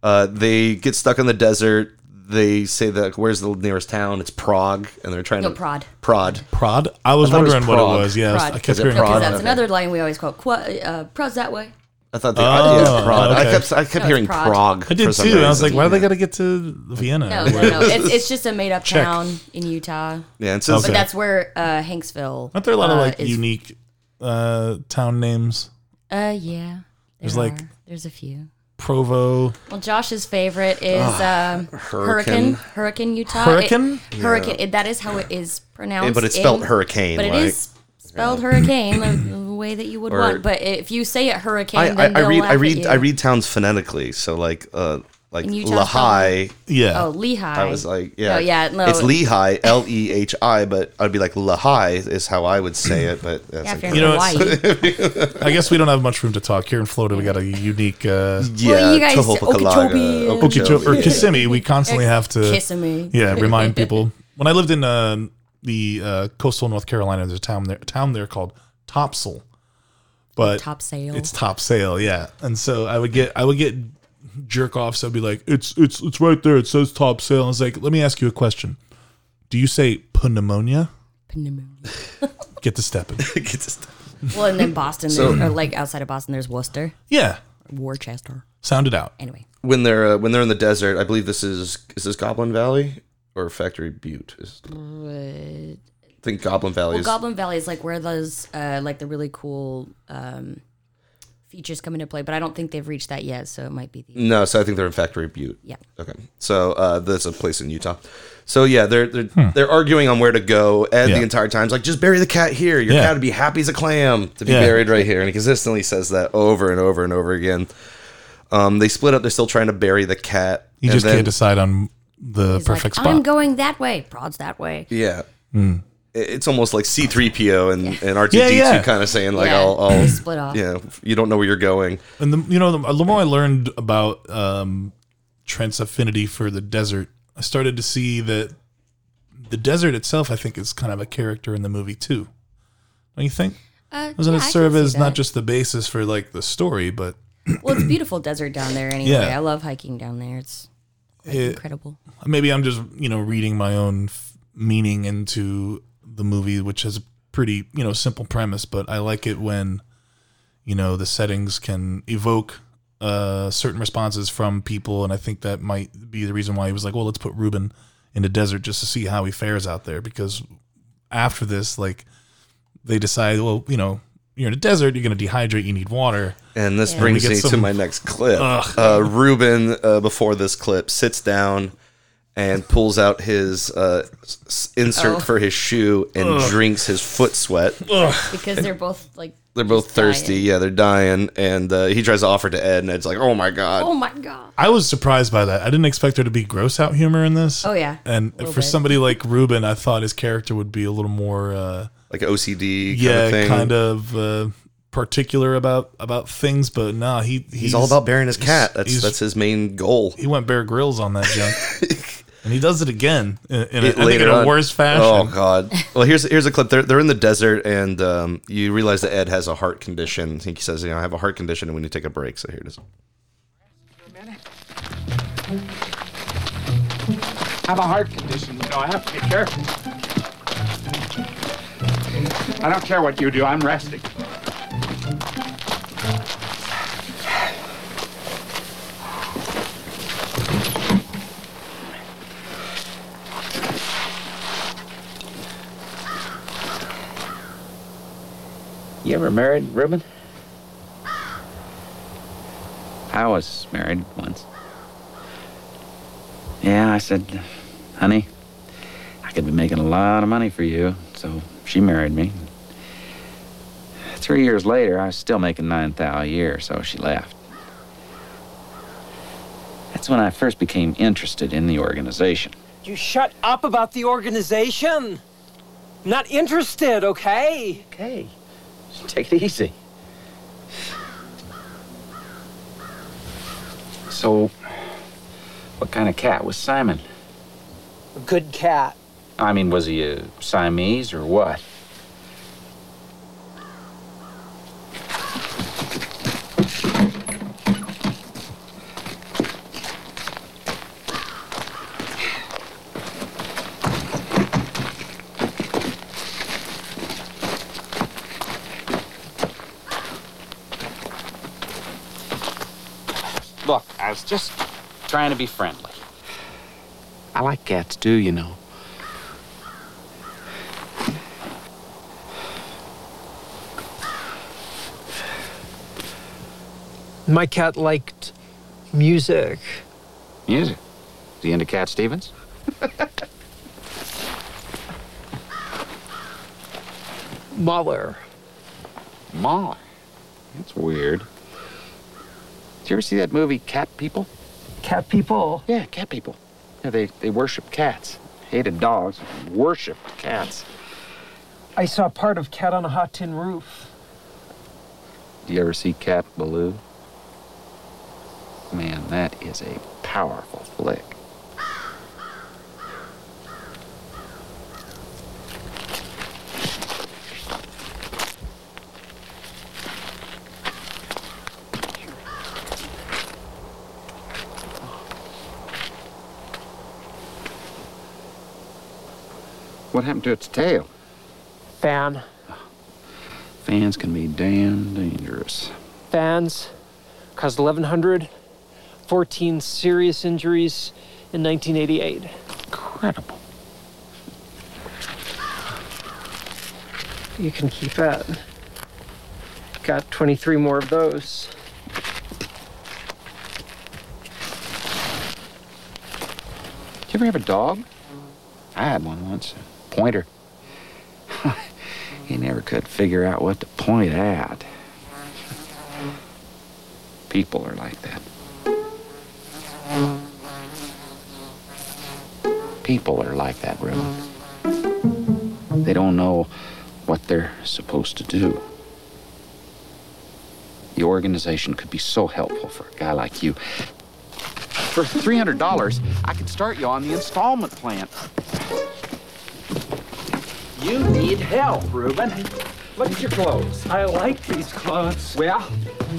Uh, they get stuck in the desert. They say that where's the nearest town? It's Prague, and they're trying No, to Prod. Prod. Prod. I was I thought it was wondering what it Prague. was. Yeah, I, Prod. I kept Is it hearing No, 'cause Prod? Prod. that's Okay. another line we always quote. Qu- uh, Prod's that way. I thought the Oh, yeah, Prague. I okay. kept I kept No, it's hearing Prague. Prague. I did for some too. I was like, reason. why do they got to get to Vienna? No, no, no. It's, *laughs* it's just a made up Check. town in Utah. Yeah, and since Okay. But that's where uh, Hanksville. Aren't there a lot of uh, like is- unique uh, town names? Uh, yeah. There's there like- are. there's a few. Provo. Well, Josh's favorite is Ah, um, Hurricane. Hurricane. Hurricane, Utah. Hurricane? It, hurricane. It, that is how it is pronounced. Yeah, but it's spelled in- hurricane, But it right? is spelled hurricane the, the way that you would Or- want. But if you say it hurricane, I, I, then I they'll read laugh I read. I read towns phonetically. So like uh like In Utah, it's Lehi. Yeah. Oh, Lehigh. I was like, yeah, No, yeah, no. It's Lehi, L E H I, but I'd be like Lehigh is how I would say it. But Yeah, like, you're in You know, *laughs* I guess we don't have much room to talk here in Florida. We got a unique uh, yeah, you guys- Tohopekaliga, Okeechobee. Okeechobee or Kissimmee. We constantly have to Kissimmee. Yeah, remind people. *laughs* When I lived in uh, the uh, coastal North Carolina, there's a town there, a town there called Topsail, but Top sale. It's top sale, yeah. And so I would get I would get jerk offs. I'd be like, it's it's it's right there. It says top sale. I was like, let me ask you a question. Do you say pneumonia? Pneumonia. *laughs* Get to stepping. *laughs* Get this- Well, and then Boston, So- or like outside of Boston, there's Worcester. Yeah. Worcester. Sound it out. Anyway, when they're uh, when they're in the desert, I believe this is is this Goblin Valley or Factory Butte. Is, I think Goblin Valley well, is. Goblin Valley is like where those uh, like the really cool um, features come into play, but I don't think they've reached that yet. So it might be the no, so I think they're in Factory Butte. yeah. Okay, so uh, that's a place in Utah. So yeah, they're they're they're arguing on where to go. Ed Hmm. Yeah. the entire time is like, just bury the cat here. Your Yeah. cat would be happy as a clam to be Yeah. buried right here, and he consistently says that over and over and over again. Um, they split up. They're still trying to bury the cat. You just then- can't decide on the He's perfect like, spot. I'm going that way. Prod's that way. Yeah. It- It's almost like C3PO and, and R2D2 Yeah, yeah. kind of saying like Yeah, I'll, I'll split off. Yeah, you don't know where you're going. And the you know the, the more I learned about um, Trent's affinity for the desert, I started to see that the desert itself, I think, is kind of a character in the movie too. Don't you think? Uh, Doesn't yeah, it serve see as not just the basis for like the story, but well, it's beautiful desert down there *clears throat* anyway. Yeah. I love hiking down there. It's quite It- incredible. maybe I'm just you know reading my own f- meaning into the movie, which has a pretty you know simple premise, but I like it when you know the settings can evoke uh, certain responses from people, and I think that might be the reason why he was like, well, let's put Ruben in the desert just to see how he fares out there, because after this, like they decide, well, you know. You're in a desert. You're going to dehydrate. You need water. And this Yeah. brings me get to my next clip. Uh, Ruben, uh, before this clip, sits down and pulls out his uh, s- insert Oh. for his shoe and drinks his foot sweat. Because they're both like They're both just thirsty. dying. Yeah, they're dying. And uh, he tries to offer to Ed, and Ed's like, oh my God. Oh my god. I was surprised by that. I didn't expect there to be gross out humor in this. Oh, yeah. And for bit. somebody like Ruben, I thought his character would be a little more, uh, Like OCD kind yeah, of thing. kind of uh, particular about about things. But nah, he he's, He's all about burying his cat. That's he's- that's his main goal. he went Bear Grylls on that junk, *laughs* and he does it again in, in, a, I It- think in a on. worse fashion. Oh God! Well, here's here's a clip. They're they're in the desert, and um, you realize that Ed has a heart condition. He says, "You know, I have a heart condition, and we need to take a break." So here it is. have a heart condition, you know, I have to be careful. I don't care what you do, I'm resting. You ever married, Ruben? I was married once. Yeah, I said, honey, I could be making a lot of money for you. So she married me. Three years later, I was still making nine thousand a year, so she left. That's when I first became interested in the organization. You shut up about the organization. I'm not interested, okay? Okay, *laughs* take it easy. So, what kind of cat was Simon? A good cat. I mean, was he a Siamese or what? Look, I was just trying to be friendly. I like cats too, you know. My cat liked music. Music. Is he into Cat Stevens? *laughs* Muller. Mahler. That's weird. Did you ever see that movie Cat People? Cat people. Yeah, cat people. Yeah, they, they worship cats. Hated dogs, worshiped cats. I saw part of Cat on a Hot Tin Roof. Do you ever see Cat Ballou? Man, that is a powerful flick. What happened to its tail? Fan. Fans can be damn dangerous. Fans caused 1,114 serious injuries in 1988. Incredible. You can keep that. Got 23 more of those. Did you ever have a dog? I had one once, pointer. *laughs* he never could figure out what to point at. People are like that. People are like that, Ruben. They don't know what they're supposed to do. The organization could be so helpful for a guy like you. For $300, I could start you on the installment plan. You need help, Ruben. Look at your clothes. I like these clothes. Well,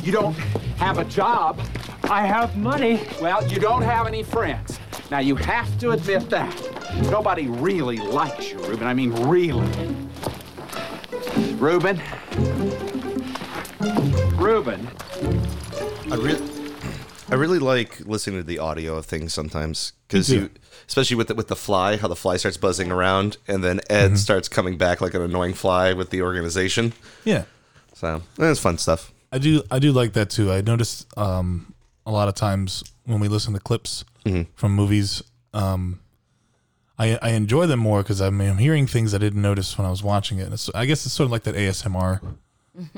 you don't have a job. I have money. Well, you don't have any friends. Now, you have to admit that. Nobody really likes you, Ruben. I mean, really. Ruben. Ruben. I really, I really like listening to the audio of things sometimes because you, especially with the, with the fly, how the fly starts buzzing around, and then Ed Mm-hmm. starts coming back like an annoying fly with the organization. Yeah. So it's fun stuff. I do I do like that too. I noticed um, a lot of times when we listen to clips from movies, um, I I enjoy them more because I'm, I'm hearing things I didn't notice when I was watching it. And it's, I guess it's sort of like that ASMR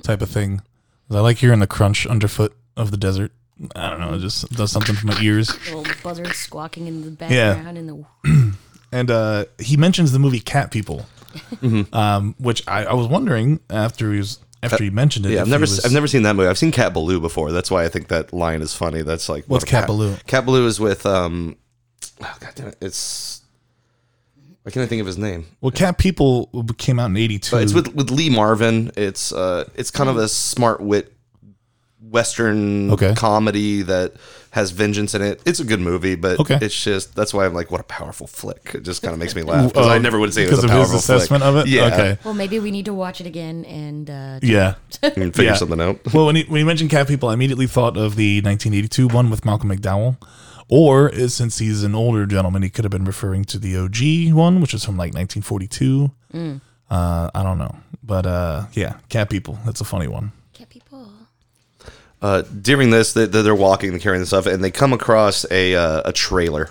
type of thing. I like hearing the crunch underfoot of the desert. I don't know, it just does something for my ears. *laughs* Little buzzards squawking in the *laughs* Yeah. background in the *clears throat* And uh, he mentions the movie Cat People, *laughs* um, which I, I was wondering after he was after he mentioned it. Yeah, I've never was- I've never seen that movie. I've seen Cat Ballou before. That's why I think that line is funny. That's like What's Cat Ballou? Cat Ballou is with um, oh god damn it, it's why can't I think of his name? Well, Cat People came out in '82. But it's with with Lee Marvin. It's uh, it's kind of a smart wit western Okay. comedy that has vengeance in it. It's a good movie, but Okay. it's just that's why I'm like, what a powerful flick. It just kind of makes me laugh because I Oh, never would say it was because a of his powerful flick. assessment of it. Yeah, Okay. Well, maybe we need to watch it again and uh, Yeah. You *laughs* can figure Yeah. something out. well, when he, when you mentioned Cat People, I immediately thought of the 1982 one with Malcolm McDowell. Or uh, since he's an older gentleman, he could have been referring to the OG one, which is from like 1942. Mm. Uh, I don't know, but uh, yeah, Cat People. That's a funny one. Cat people. uh, during this, they, they're walking and carrying this stuff, and they come across a uh, a trailer,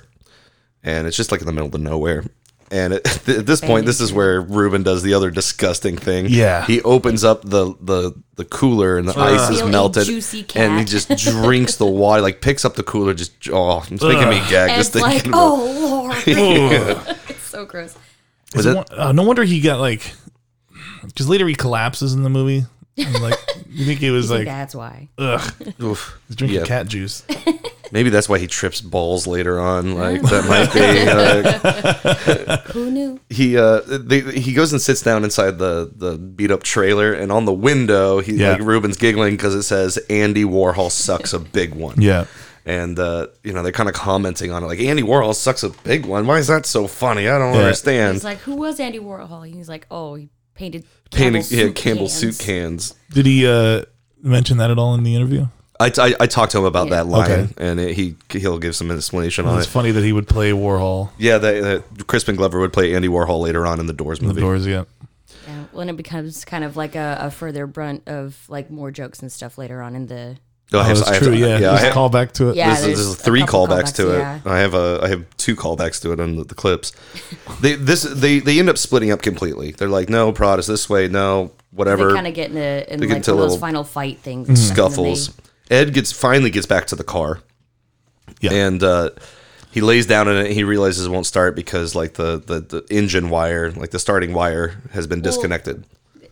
and it's just like in the middle of nowhere. And at, *laughs* at this point, this is where Ruben does the other disgusting thing. Yeah. he opens up the the, the cooler, and the ice is Feel melted, juicy and he just drinks the water. Like picks up the cooler, just oh, it's making me gag And just it's thinking. like, about- *laughs* oh lord, *laughs* it's so gross. Is it- it uh, no wonder he got like, because later he collapses in the movie. And, like, you think he was like, that's why. ugh, *laughs* Oof. he's drinking Yeah. cat juice. *laughs* Maybe that's why he trips balls later on. Like that might be. Uh, *laughs* Who knew? he uh they, he goes and sits down inside the the beat up trailer and on the window he Yeah. like Ruben's giggling because it says Andy Warhol sucks a big one Yeah. and uh you know they're kind of commenting on it like Andy Warhol sucks a big one why is that so funny I don't Yeah. understand It's like, who was Andy Warhol? He's like, oh, he painted Painting Campbell yeah soup Campbell cans. suit cans Did he uh, mention that at all in the interview? I, I, I talked to him about Yeah. that line Okay. and it, he he'll give some explanation on it. It's it funny that he would play Warhol yeah that, that Crispin Glover would play Andy Warhol later on in the Doors in the movie doors. Yeah. Yeah, well, and it becomes kind of like a, a further brunt of like more jokes and stuff later on in the. Oh, I Oh, have- that's I have- true. Yeah. yeah I There's a have- callback to it. Yeah, There's, there's there's three couple callbacks, to it. yeah. I have a I have two callbacks to it on the, the clips. they this they they end up splitting up completely. They're like, no, Prod is this way, no, whatever. They kind of get in, a, in They get into one of those final fight things. and stuff, scuffles. they- Ed gets finally gets back to the car, Yeah. and uh, he lays down in it. And he realizes it won't start because like the, the the engine wire, like the starting wire, has been disconnected.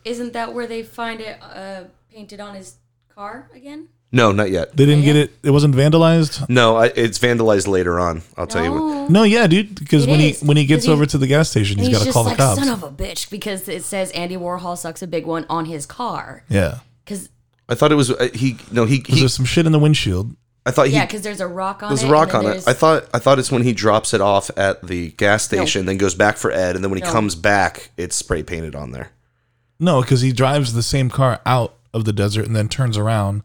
Isn't that where they find it uh, painted on his car again? No, not yet. They didn't get it. It wasn't vandalized. No, I, it's vandalized later on. I'll tell you. What. No. No, yeah, dude. Because It when is, he when he gets 'cause he's- over to the gas station, And he's got to just call like, the cops. son of a bitch, because it says Andy Warhol sucks a big one on his car. yeah. Because I thought it was uh, he. No, he. Was he there some shit in the windshield? I thought he. yeah, because there's a rock on it. There's it. a rock and on it. there's- I thought I thought it's when he drops it off at the gas station, then goes back for Ed, and then when he No. comes back, it's spray painted on there. No, because he drives the same car out of the desert and then turns around,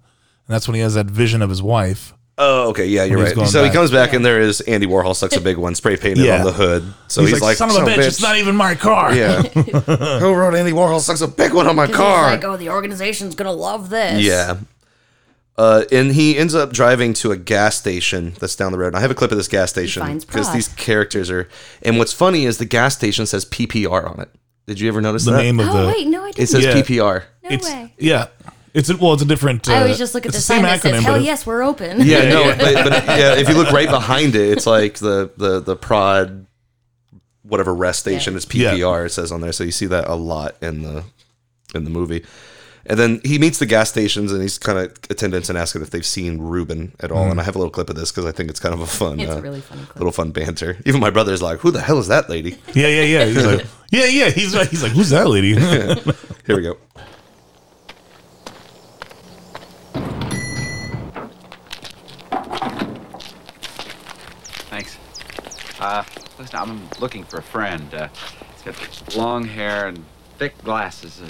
and that's when he has that vision of his wife. Oh, okay, yeah, you're When he's right. going So he back. comes back and there is Andy Warhol sucks a big one, spray painted Yeah. on the hood. So he's, he's, like, "Son of a bitch, it's not even my car." Yeah. *laughs* Who wrote Andy Warhol sucks a big one on my 'Cause car? He's like, oh, the organization's gonna love this. Yeah. Uh, and he ends up driving to a gas station that's down the road. And I have a clip of this gas station finds because Prague. these characters are. And what's funny is the gas station says PPR on it. Did you ever notice The that? name of Oh the wait, no, I It didn't. It says Yeah. PPR. no it's way. yeah, it's a, well, it's a different. Uh, I always just look at it's the sign that says, but "Hell yes, we're open." Yeah, no, *laughs* But, but yeah, if you look right behind it, it's like the the the prod, whatever rest station. It's PPR. It says on there, so you see that a lot in the in the movie. And then he meets the gas stations and he's kind of attendants and asking if they've seen Ruben at all. And I have a little clip of this because I think it's kind of a fun, It's a uh, really funny clip. little fun banter. Even my brother's like, "Who the hell is that lady?" Yeah, yeah, yeah. He's like, *laughs* yeah, yeah. He's like, he's like, who's that lady? *laughs* Here we go. Thanks. Uh, listen, I'm looking for a friend. Uh, he's got long hair and thick glasses, uh,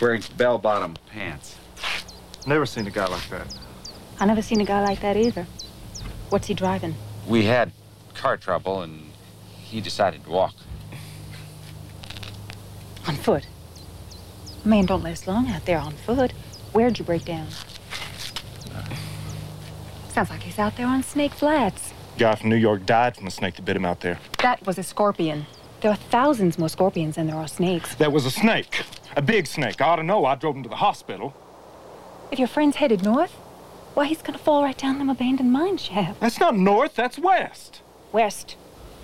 wearing bell-bottom pants. Never seen a guy like that. I never seen a guy like that either. What's he driving? We had car trouble, and he decided to walk. On foot. A man don't last long out there on foot. Where'd you break down? Sounds like he's out there on Snake Flats. Guy from New York died from a snake that bit him out there. That was a scorpion. There are thousands more scorpions than there are snakes. That was a snake. A big snake. I ought to know. I drove him to the hospital. If your friend's headed north, why, he's gonna fall right down them abandoned mine shaft. That's not north, that's west. West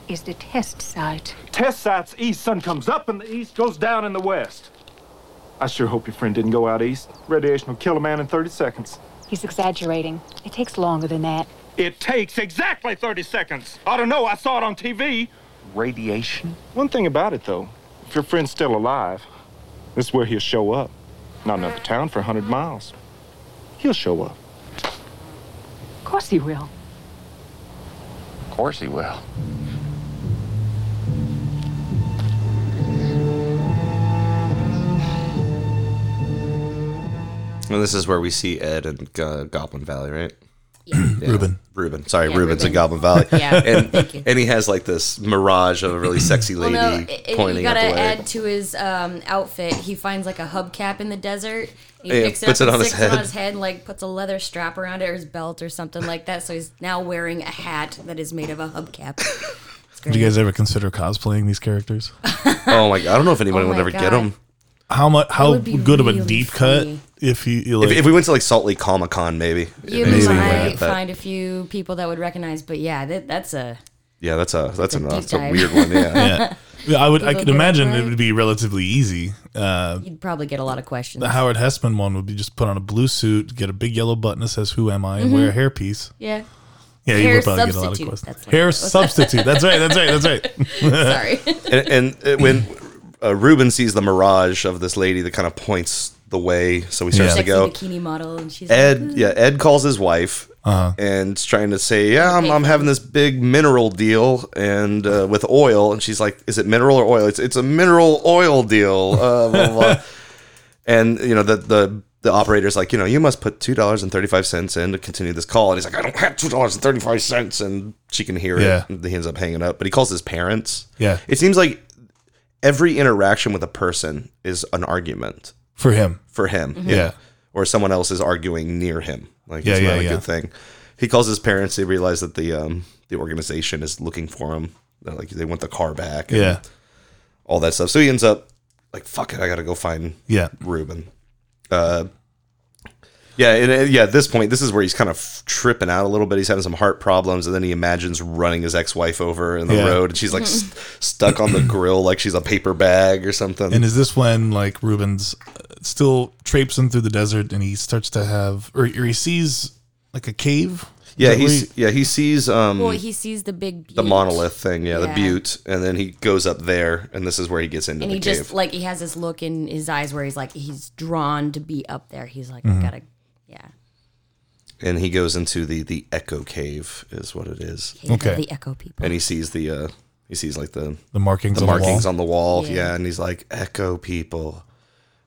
is the test site. Test site's east. Sun comes up in the east, goes down in the west. I sure hope your friend didn't go out east. Radiation will kill a man in 30 seconds. He's exaggerating. It takes longer than that. It takes exactly 30 seconds. I don't know. I saw it on TV. Radiation? One thing about it, though, if your friend's still alive, this is where he'll show up. Not another town for a 100 miles. He'll show up. Of course he will. Of course he will. And this is where we see Ed in uh, Goblin Valley, right? *clears throat* Yeah. Ruben. Ruben. Sorry, Yeah, Ruben's in Goblin Valley. *laughs* Yeah, And, thank you. and he has like this mirage of a really *clears throat* sexy Well, lady no, it- it- pointing you gotta add to his um, outfit. He finds like a hubcap in the desert. He Yeah, picks it puts up it and on his head. on his head, and like puts a leather strap around it or his belt or something like that. So he's now wearing a hat that is made of a hubcap. It's *laughs* Did you guys ever consider cosplaying these characters? *laughs* oh my god! I don't know if anyone Oh would my ever get them. How much? How would be good of a deep funny. cut? If you, you like, If, if we went to like Salt Lake Comic Con, maybe. You maybe might get find a few people that would recognize, but yeah, that, that's a Yeah, that's a that's, a a, that's a weird one. Yeah. *laughs* yeah, Yeah, I would. I People could get it imagine it would be relatively easy. Uh, you'd probably get a lot of questions. the Howard Hesseman one would be just put on a blue suit, get a big yellow button that says "Who am I?" and wear a hairpiece. yeah, Yeah, you Mm-hmm. Would probably get a lot of questions. that's Hair substitute. That's right. That's right. That's right. *laughs* sorry. and, and uh, when uh, Ruben sees the mirage of this lady that kind of points the way, so he starts Yeah. to Sexy go. bikini model, and she's Ed, like, yeah, Ed calls his wife Uh-huh. and is trying to say, "Yeah, I'm, I'm having this big mineral deal and uh, with oil." And she's like, "Is it mineral or oil?" It's it's a mineral oil deal. Uh, blah, blah, blah. *laughs* and you know the the the operator's like, you know, you must put two dollars and thirty five cents in to continue this call. And he's like, I don't have two dollars and thirty five cents, and she can hear Yeah. it. And he ends up hanging up, but he calls his parents. Yeah. It seems like every interaction with a person is an argument For him. for him. Yeah. Or someone else is arguing near him. Like Yeah, it's yeah, not a yeah. good thing. He calls his parents. They realize that the um the organization is looking for him. They're like they want the car back. and Yeah. All that stuff. So he ends up like, fuck it, I gotta go find Yeah. Ruben. Uh, yeah, and uh, yeah. At this point, this is where he's kind of tripping out a little bit. He's having some heart problems, and then he imagines running his ex-wife over in the Yeah. road, and she's like st- *laughs* stuck on the grill like she's a paper bag or something. And is this when like Ruben's uh, still traipsing through the desert and he starts to have, or, or he sees like a cave? Yeah, that where he's yeah he sees um well, he sees the big the monolith thing, yeah, the butte, and then he goes up there, and this is where he gets into and the he cave. just like he has this look in his eyes where he's like he's drawn to be up there. He's like, Mm-hmm. I gotta, yeah. And he goes into the the echo cave, is what it is, Cave Okay. The echo people. and he sees the uh he sees like the the markings the on markings the wall. on the wall, Yeah. yeah. and he's like echo people,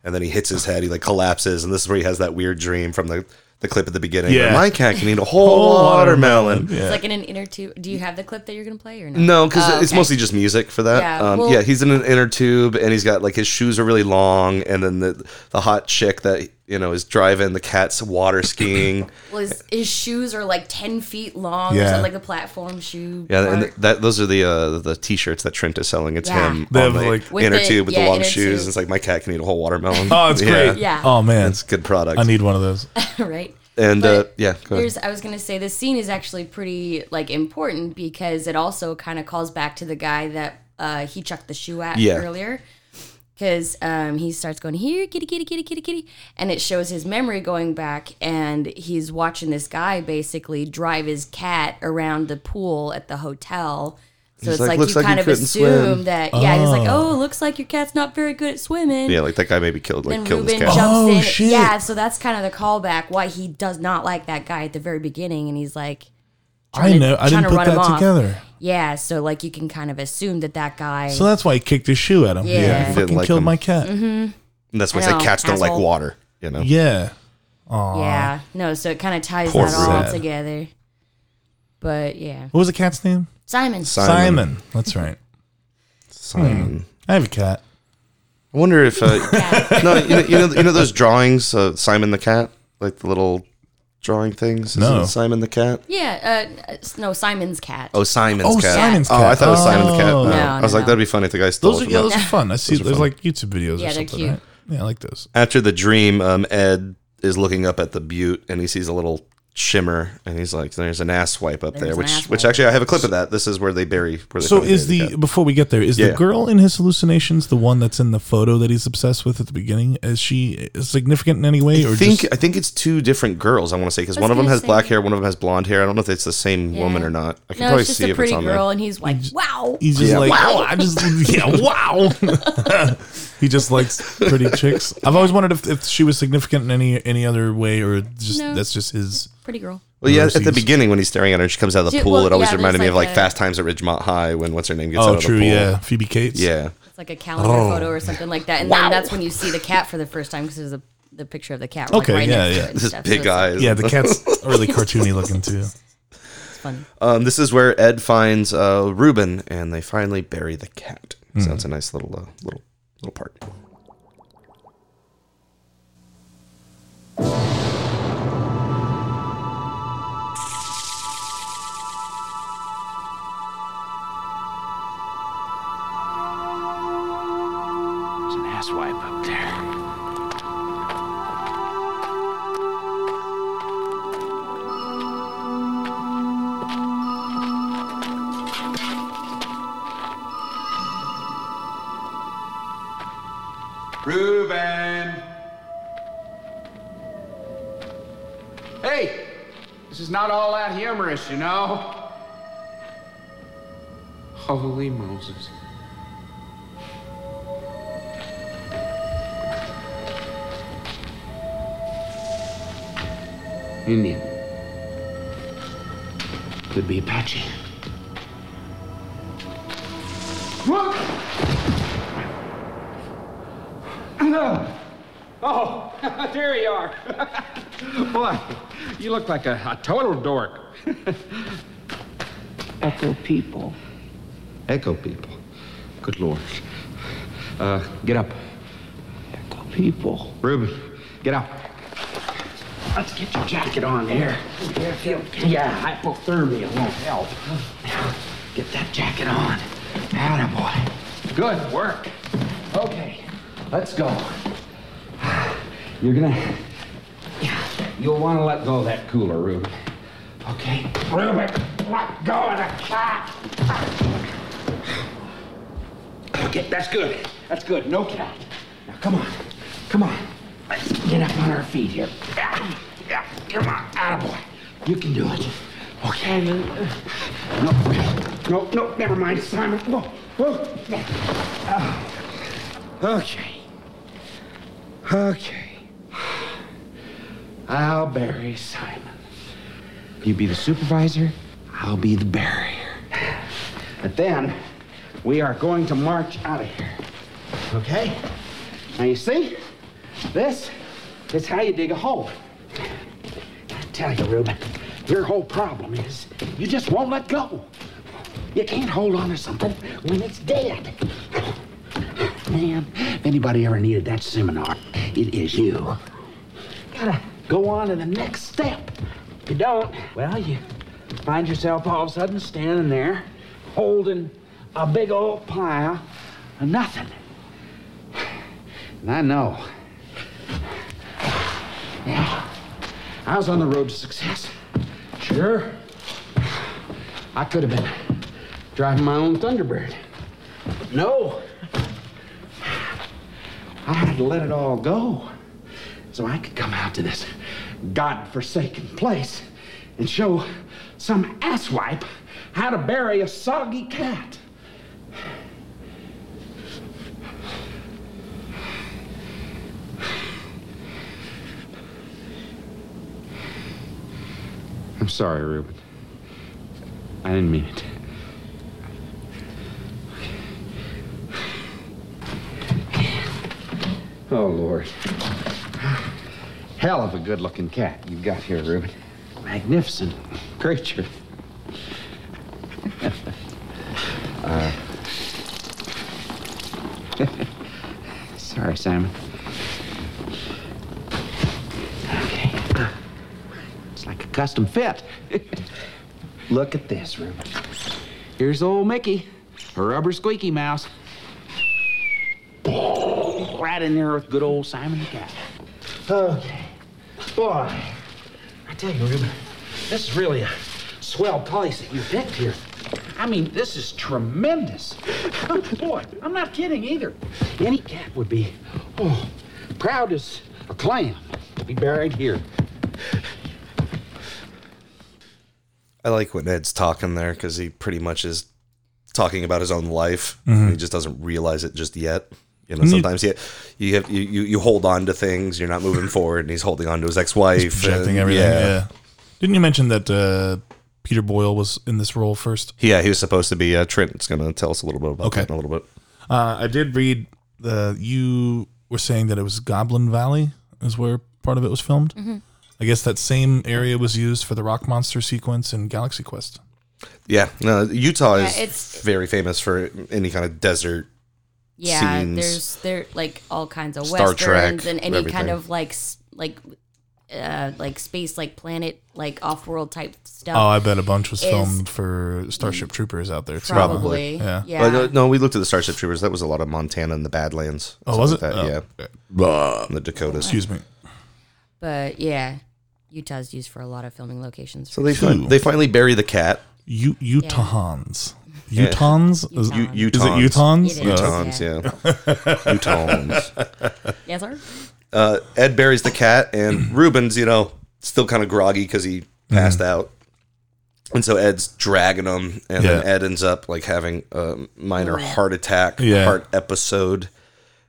and then he hits his head, he like collapses, and this is where he has that weird dream from the the clip at the beginning. Yeah. My cat can eat a *laughs* whole, Whole watermelon. watermelon, It's like in an inner tube. Do you have the clip that you're gonna play or no? No, because Oh, it's mostly just music for that. Yeah, um, well- yeah, he's in an inner tube, and he's got like his shoes are really long, and then the the hot chick that you know is driving the cat's water skiing. *laughs* Well, his, his shoes are like ten feet long. Yeah. Yeah. like the platform shoe. Yeah, and part. that those are the uh, the t-shirts that Trent is selling. It's Yeah. him They on have, the like- With inner the- tube with yeah, the long shoes. tube. It's like my cat can eat a whole watermelon. *laughs* Oh, it's Yeah. great. Yeah. Oh man, It's good product. I need one of those. *laughs* right. and uh, yeah, go ahead. Here's I was gonna say this scene is actually pretty like important because it also kind of calls back to the guy that uh, he chucked the shoe at Yeah. earlier. Because um, he starts going here, kitty, kitty, kitty, kitty, kitty, and it shows his memory going back, and he's watching this guy basically drive his cat around the pool at the hotel. So He's it's like, like, you like kind of assume swim." that, yeah, he's like, oh, looks like your cat's not very good at swimming Yeah, like that guy maybe killed like then killed his cat. jumps Oh, in. shit. Yeah, so that's kind of the callback why he does not like that guy at the very beginning, and he's like, I trying to- know. I didn't put run him that off. Together. yeah. So like you can kind of assume that that guy. So that's why he kicked his shoe at him. Yeah. Yeah, Didn't he fucking like killed him. my cat. And that's why I I say know, cats don't like asshole. water. You know. Yeah. Aw. yeah, no. So it kind of ties Poor that all Ruben. together. But yeah, What was the cat's name? Simon. Simon. Simon. That's right. Simon. I have a cat. I wonder if uh, *laughs* no, you know, you know, you know those drawings, uh, Simon the cat, like the little drawing things. Is No. it Simon the cat. Yeah, uh, no, Simon's cat. Oh, Simon's Oh, cat. Simon's Oh, I cat. thought it was Simon the cat. Oh. No. No, I was no, like, no. that'd be funny if the guy stole Those it are from yeah, him. those are fun. I see. Those are There's fun. like YouTube videos Yeah, or they're something. cute. Right? Yeah, I like those. After the dream, um, Ed is looking up at the butte and he sees a little shimmer and he's like, "There's an ass wipe up There's there." an Which, ass which wipe. actually, I have a clip of that. This is where they bury. Where they So finally is bury the cat. before we get there is Yeah. the girl in his hallucinations the one that's in the photo that he's obsessed with at the beginning? Is she significant in any way, I or think just I think it's two different girls. I want to say because I one of them gonna has black hair, one of them has blonde hair. I don't know if it's the same Yeah. woman or not. I can no, probably it's just see a if it's pretty on girl, there. and he's like, "Wow." he's just Yeah, like wow. oh, I just *laughs* yeah wow. *laughs* he just likes pretty chicks. I've always wondered if, if she was significant in any any other way, or just No. that's just his. Pretty girl. Well, yeah, at the beginning when he's staring at her, she comes out of the She- pool. well, it always yeah, there's reminded me of like like a- Fast Times at Ridgemont High when what's her name gets out Oh, of the true. pool. Yeah, Phoebe Cates. Yeah. It's like a calendar Oh. photo or something like that, and then that's when you see the cat for the first time because there's a the picture of the cat. Like, Okay, right yeah, next to yeah. it and This is stuff, so big it's, like, eyes. Yeah, the cat's *laughs* really cartoony looking too. It's funny. Um, this is where Ed finds uh, Ruben, and they finally bury the cat. Hmm. So that's a nice little uh, little little part. Is not all that humorous, you know? Holy Moses. Indian. Could be Apache. Look! *laughs* Oh, *laughs* there you are. *laughs* Boy, you look like a, a total dork. Echo people. Echo people. Good lord. Uh, get up. Echo people. Ruben, get up. Let's get your jacket on here. Yeah, feel, yeah, hypothermia won't help. Now, get that jacket on. Attaboy. Good work. Okay, let's go. You're gonna. You'll want to let go of that cooler, Ruby. Okay? Ruby, let go of the cat. Okay, that's good. That's good. No cat. Now, come on. Come on. Let's get up on our feet here. Yeah, come on. Attaboy. You can do it. Okay. No, no, no, never mind, Simon. Whoa, whoa. Oh. Okay. Okay. I'll bury Simon. You be the supervisor, I'll be the barrier. But then, we are going to march out of here. Okay? Now you see, this is how you dig a hole. I tell you, Ruben, your whole problem is you just won't let go. You can't hold on to something when it's dead. Man, if anybody ever needed that seminar, it is you. Gotta go on to the next step. If you don't, well, you find yourself all of a sudden standing there holding a big old pile of nothing. And I know. Yeah, I was on the road to success. Sure. I could have been driving my own Thunderbird. But no. I had to let it all go so I could come out to this God-forsaken place and show some asswipe how to bury a soggy cat. I'm sorry, Ruben. I didn't mean it. Oh, Lord. Hell of a good looking cat you've got here, Ruben. Magnificent creature. *laughs* uh, *laughs* sorry, Simon. Okay. It's like a custom fit. *laughs* Look at this, Ruben. Here's old Mickey, a rubber squeaky mouse. Right in there with good old Simon the cat. Okay. Boy, I tell you, Ruben, this is really a swell place that you picked here. I mean, this is tremendous. Boy, I'm not kidding either. Any cat would be, oh, proud as a clam to be buried here. I like when Ed's talking there because he pretty much is talking about his own life. Mhm. He just doesn't realize it just yet. You know, sometimes you you, have, you you you hold on to things. You're not moving forward, and he's holding on to his ex-wife. projecting and- everything. Yeah. Didn't you mention that uh, Peter Boyle was in this role first? Yeah, he was supposed to be. Uh, Trent's going to tell us a little bit about Okay. that in a little bit. Uh, I did read the you were saying that it was Goblin Valley is where part of it was filmed. Mhm. I guess that same area was used for the rock monster sequence in Galaxy Quest. Yeah, no, Utah Yeah, is it's- very famous for any kind of desert Yeah, scenes. there's there like all kinds of Star westerns Trek, and any everything. kind of like like uh like space like planet like off world type stuff. Oh, I bet a bunch was filmed for Starship Troopers out there too. Probably, Yeah. yeah. Well, no, no, we looked at the Starship Troopers. That was a lot of Montana and the Badlands. Oh, was it? That. Oh, yeah, okay. The Dakotas. Excuse me. But yeah, Utah's used for a lot of filming locations. So they Two. fin- they finally bury the cat. U- Utahns. Yeah. Utahns? Is, U- is it Utahns. Utahns? It is, Utahns, yeah. yeah. *laughs* Utahns. yes, sir. Uh, Ed buries the cat, and *clears throat* Ruben's, you know, still kind of groggy because he passed out. And so Ed's dragging him, and then Yeah. Ed ends up like having a minor heart attack, Yeah. heart episode.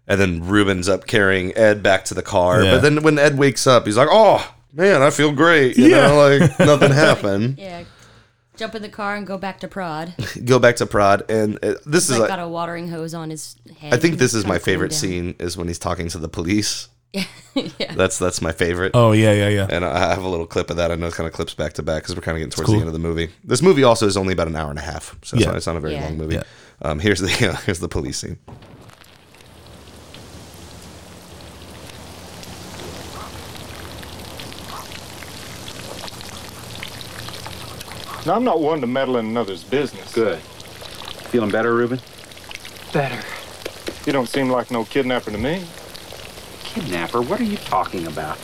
And then Ruben's up carrying Ed back to the car. Yeah. But then when Ed wakes up, he's like, "Oh man, I feel great." You Yeah. know, like nothing *laughs* happened. Yeah. Jump in the car and go back to prod. *laughs* Go back to Prod, and uh, this He's is like like, got a watering hose on his head. I think this is my to cool him favorite scene is when he's talking to the police. *laughs* yeah. That's that's my favorite. Oh, yeah, yeah, yeah. And I have a little clip of that. I know it kind of clips back to back because we're kind of getting towards cool. the end of the movie. This movie also is only about an hour and a half, so it's, not, it's not a very Yeah. long movie. Yeah. Um, here's the *laughs* here's the police scene. Now, I'm not one to meddle in another's business. Good. Feeling better, Ruben? Better. You don't seem like no kidnapper to me. Kidnapper? What are you talking about?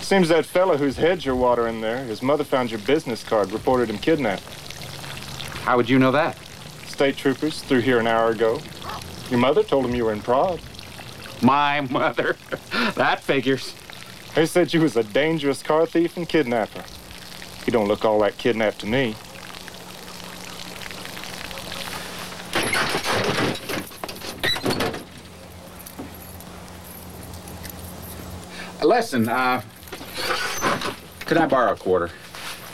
Seems that fella whose head you're watering there, his mother found your business card, reported him kidnapped. How would you know that? State troopers through here an hour ago. Your mother told him you were in Prague. My mother. *laughs* that figures. They said you was a dangerous car thief and kidnapper. You don't look all that kidnapped to me. Listen, uh, could I borrow a quarter?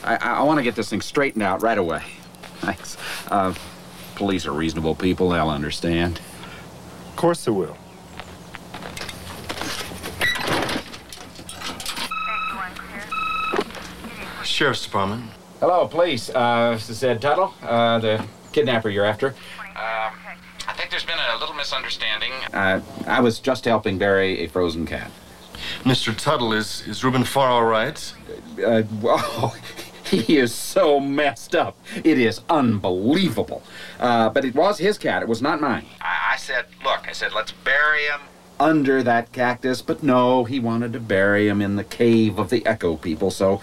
I, I, I want to get this thing straightened out right away. *laughs* Thanks. Uh, police are reasonable people. They'll understand. Of course they will. Sheriff's Department. Hello, police. Uh, this is Ed Tuttle, uh, the kidnapper you're after. Um, I think there's been a little misunderstanding. Uh, I was just helping bury a frozen cat. Mr. Tuttle, is, is Ruben Farr all right? Uh, *laughs* whoa, he is so messed up. It is unbelievable. Uh, but it was his cat. It was not mine. I, I said, look, I said, let's bury him. Under that cactus, but no, he wanted to bury him in the cave of the Echo people. So,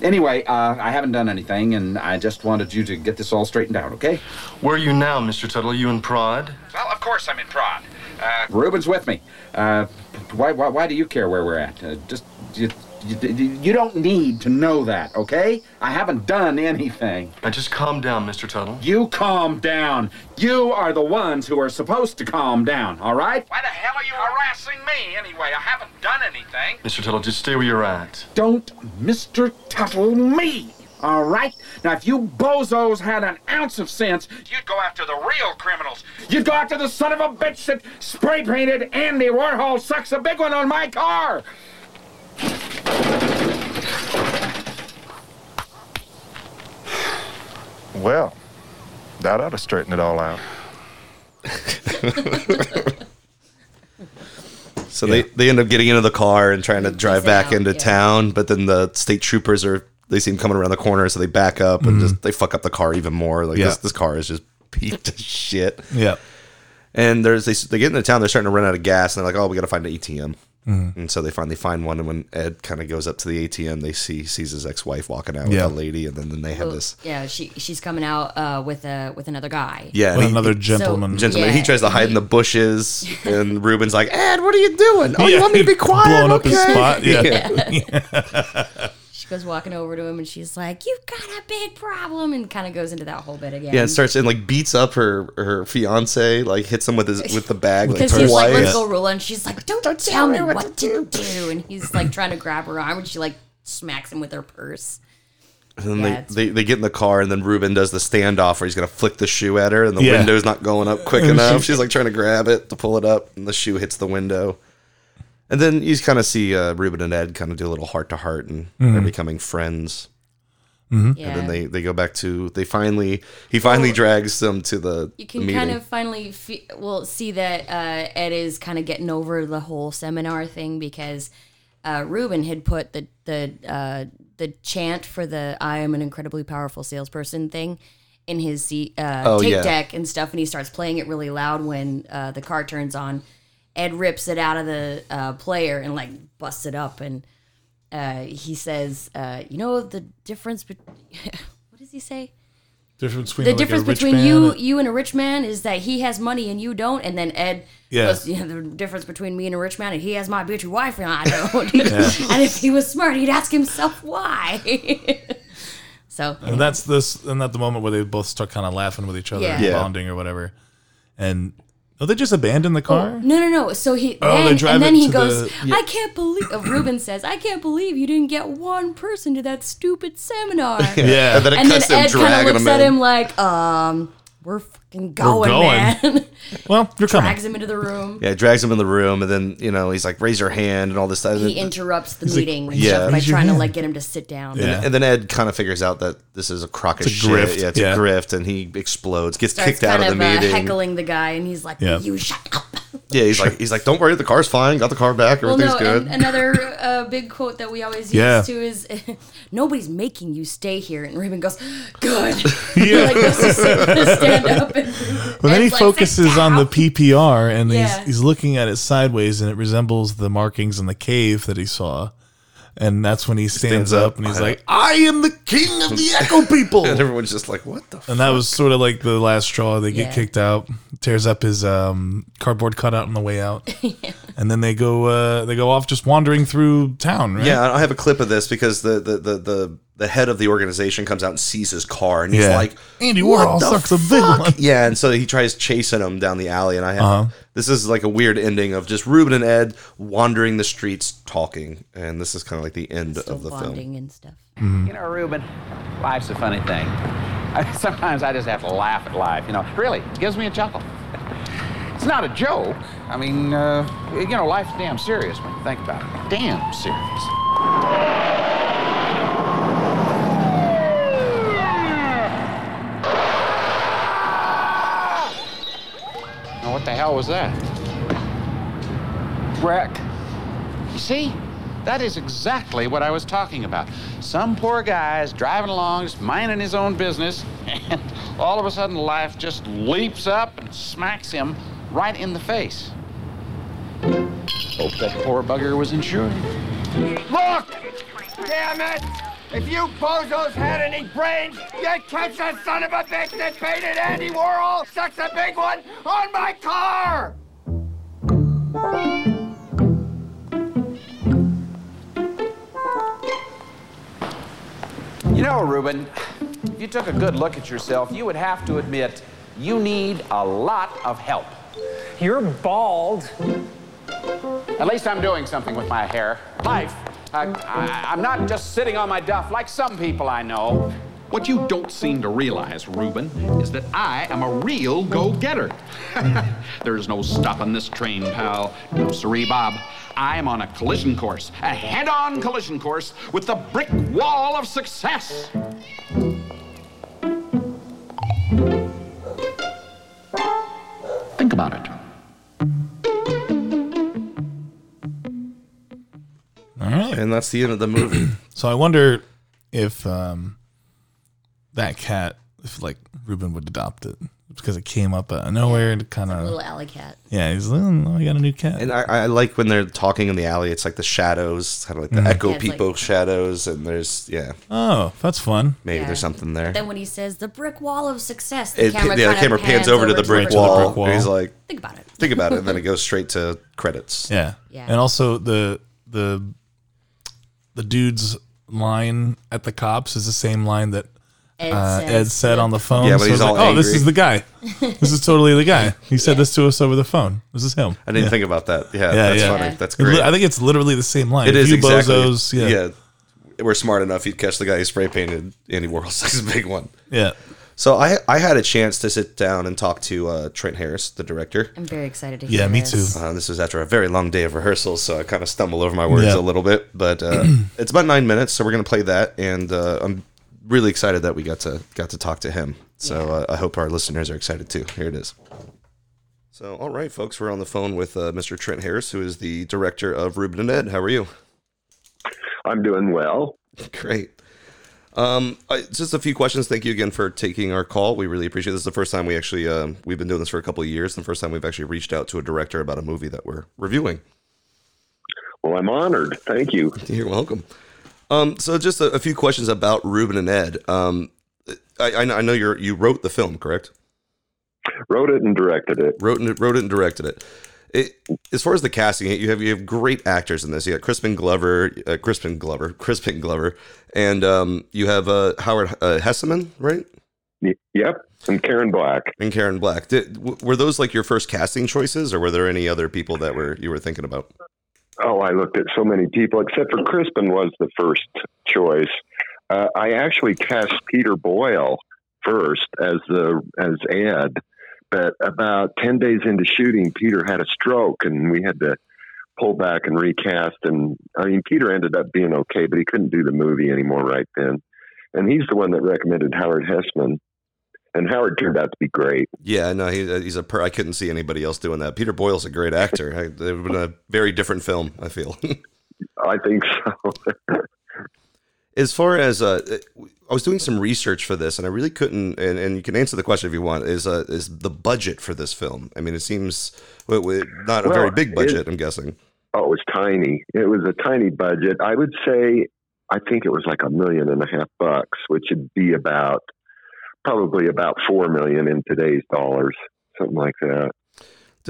anyway, uh, I haven't done anything, and I just wanted you to get this all straightened out, okay? Where are you now, Mr. Tuttle? Are you in Prod? Well, of course I'm in prod. Uh, Ruben's with me. Uh, why, why, why do you care where we're at? Uh, just you, you, you don't need to know that, okay? I haven't done anything. Now just calm down, Mr. Tuttle. You calm down. You are the ones who are supposed to calm down, all right? why the hell are you harassing me anyway? I haven't done anything. Mr. Tuttle, just stay where you're at. Don't Mr. Tuttle me, all right? Now, if you bozos had an ounce of sense, You'd go after the real criminals. you'd go after the son of a bitch that spray painted Andy Warhol sucks a big one on my car. Well, that ought to straighten it all out. *laughs* So they, they end up getting into the car and trying to drive back out, into yeah. town, but then the state troopers are they see him coming around the corner, so they back up and mm-hmm. just they fuck up the car even more. Like Yeah. this, this car is just *laughs* beat to shit. Yeah. And there's they, they get into town, they're starting to run out of gas, and they're like, "Oh, we got to find an ATM." And so they finally find one, and when Ed kind of goes up to the ATM, they see sees his ex wife walking out Yeah. with a lady, and then, then they have Well, this Yeah, she she's coming out uh, with a with another guy. yeah With he- another gentleman. gentleman. Yeah, he tries to hide in the bushes, *laughs* and Ruben's like, "Ed, what are you doing? Oh, you want me to be quiet? *laughs* Blowing up his Okay." spot. Yeah. *laughs* She goes walking over to him and she's like, "You've got a big problem," and kind of goes into that whole bit again. Yeah, and starts and like beats up her her fiance, like hits him with his with the bag like Because he's like, twice. let's go rule, and she's like, don't, Don't tell me what, to do. And he's like trying to grab her arm, and she like smacks him with her purse. And then Yeah, they, they, they get in the car, and then Ruben does the standoff where he's gonna flick the shoe at her, and the Yeah. window's not going up quick oh, enough. She's like trying to grab it to pull it up, and the shoe hits the window. And then you kind of see uh, Ruben and Ed kind of do a little heart to heart, and they're becoming friends. Yeah. And then they, they go back to they finally he finally drags them to the you can meeting. kind of finally fe- well see that uh, Ed is kind of getting over the whole seminar thing because uh, Ruben had put the the uh, the chant for the "I am an incredibly powerful salesperson" thing in his uh, Oh, tape yeah. deck and stuff, and he starts playing it really loud when uh, the car turns on. Ed rips it out of the uh, player and like busts it up, and uh, he says, uh, "You know the difference, be- *laughs* what does he say?" difference between the like, a difference rich between man you and- you and a rich man is that he has money and you don't and then ed Yeah. goes yeah, the difference between me and a rich man and he has my bitchy wife and i *laughs* don't and if he was smart he'd ask himself why *laughs* so And that's this, and at the moment where they both start kind of laughing with each other, Yeah. Yeah. bonding or whatever. And oh, they just abandon the car. no no no so he Oh, they then, drive and then he goes the- i can't believe uh, ruben *laughs* says i can't believe you didn't get one person to that stupid seminar *laughs* Yeah. and then it and then cuts them ed kind of looks him at in. him like um we're fucking going, going. man *laughs* Well, you're coming. drags him into the room yeah, drags him in the room, and then you know he's like, "Raise your hand" and all this stuff. he interrupts the meeting and yeah. stuff by Raise your trying to hand. like get him to sit down. Yeah. And then Ed kind of figures out that this is a crock of It's a shit. grift, Yeah, it's yeah. a grift, and he explodes, gets Starts kicked out kind of the of, uh, meeting. heckling the guy, and he's like, Yeah. "You shut up." Yeah, he's like, he's like, "Don't worry, the car's fine. Got the car back. Well, Everything's no, good." and another uh, big quote that we always *laughs* use Yeah. too is, *laughs* "Nobody's making you stay here." And Ruben goes, "Good." Yeah. *laughs* like goes to, sit, to stand up. And But then he like, focuses on the. PPR and Yeah. he's, he's looking at it sideways and it resembles the markings in the cave that he saw. And that's when he stands, Stands up, up. and he's like, I am the king of the Echo *laughs* people. and everyone's just like, "What the?" F-? and that was sort of like the last straw. They get Yeah. kicked out, tears up his um, cardboard cutout on the way out, *laughs* and then they go uh, they go off just wandering through town. Right? Yeah, I have a clip of this because the the the the, the head of the organization comes out and sees his car, and he's Yeah. like, Andy "What Warhol the sucks a big one. Yeah, and so he tries chasing him down the alley, and I have Uh-huh. this is like a weird ending of just Ruben and Ed wandering the streets talking, and this is kind of like the end Still of the film. bonding and stuff. You know, Ruben, life's a funny thing. I, *laughs* sometimes I just have to laugh at life. You know, really, it gives me a chuckle. It's not a joke. I mean, uh, you know, life's damn serious when you think about it. Damn serious. The hell was that? Wreck. You see? That is exactly what I was talking about. Some poor guy is driving along, just minding his own business, *laughs* and all of a sudden life just leaps up and smacks him right in the face. Hope that poor bugger was insured. Look! Damn it! If you bozos had any brains, you'd catch that son of a bitch that painted Andy Warhol, sucks a big one, on my car! You know, Ruben, if you took a good look at yourself, you would have to admit you need a lot of help. You're bald. At least I'm doing something with my hair. Life. I, I, I'm not just sitting on my duff like some people I know. What you don't seem to realize, Ruben, is that I am a real go-getter. *laughs* There's no stopping this train, pal. No siree, Bob. I am on a collision course, a head-on collision course with the brick wall of success. And that's the end of the movie. *clears throat* So I wonder if um, that cat, if like Ruben would adopt it because it came up out of nowhere and kind of Little alley cat. Yeah, he's like, oh, I got a new cat. And I, I like when they're talking in the alley. It's like the shadows, kind of like the Mhm. echo Yeah, it's like- people shadows, and there's yeah. Oh, that's fun. Maybe Yeah. there's something there. Then when he says the brick wall of success, the It, camera, yeah, the kinda camera pans, over to the brick, to the wall. brick wall. and He's like, Think about it. Think about it, and then it *laughs* goes straight to credits. Yeah. Yeah. And also the the the dude's line at the cops is the same line that Ed uh, says Ed said the- on the phone. Yeah, but So he's all like, oh, this is the guy. this is totally the guy. He said this to us over the phone. This is him. I didn't Yeah. think about that. Yeah, Yeah, that's yeah. funny. That's It li- great. I think it's literally the same line. It If you exactly. bozos, yeah. yeah. We're smart enough. You'd catch the guy who spray painted Andy Warhol's *laughs* like a big one. Yeah. So I I had a chance to sit down and talk to uh, Trent Harris, the director. I'm very excited to hear Yeah, me this. Too. Uh, this was after a very long day of rehearsals, so I kind of stumbled over my words Yeah. a little bit. But uh, *clears throat* it's about nine minutes, so we're gonna play that, and uh, I'm really excited that we got to got to talk to him. So uh, I hope our listeners are excited too. Here it is. So all right, folks, we're on the phone with uh, Mr. Trent Harris, who is the director of Ruben and Ed. How are you? I'm doing well. *laughs* Great. Um, I, just a few questions. Thank you again for taking our call. We really appreciate it. This. Is the first time we actually um, we've been doing this for a couple of years. The first time we've actually reached out to a director about a movie that we're reviewing. Well, I'm honored. Thank you. *laughs* You're welcome. Um, so just a, a few questions about Ruben and Ed. Um, I, I know you you wrote the film, correct? Wrote it and directed it. Wrote and wrote it and directed it. It, as far as the casting, you have you have great actors in this. You got Crispin Glover, uh, Crispin Glover, *laughs* Crispin Glover, and um, you have uh, Howard uh, Hesseman, right? Yep, and Karen Black. And Karen Black. Did, w- were those like your first casting choices, or were there any other people that were you were thinking about? Oh, I looked at so many people, except for Crispin was the first choice. Uh, I actually cast Peter Boyle first as the as Ed, but about ten days into shooting, Peter had a stroke, and we had to pull back and recast. And I mean, Peter ended up being okay, but he couldn't do the movie anymore right then. And he's the one that recommended Howard Hesseman, and Howard turned out to be great. Yeah, no, he, uh, he's a. Per- I couldn't see anybody else doing that. Peter Boyle's a great actor. I, *laughs* it would have been a very different film. I feel. *laughs* I think so. *laughs* as far as uh, I was doing some research for this, and I really couldn't. And, and you can answer the question if you want. Is uh, is the budget for this film? I mean, it seems not a Well, very big budget. I'm guessing. Oh, it was tiny. It was a tiny budget. I would say, I think it was like a million and a half bucks, which would be about probably about four million in today's dollars, something like that.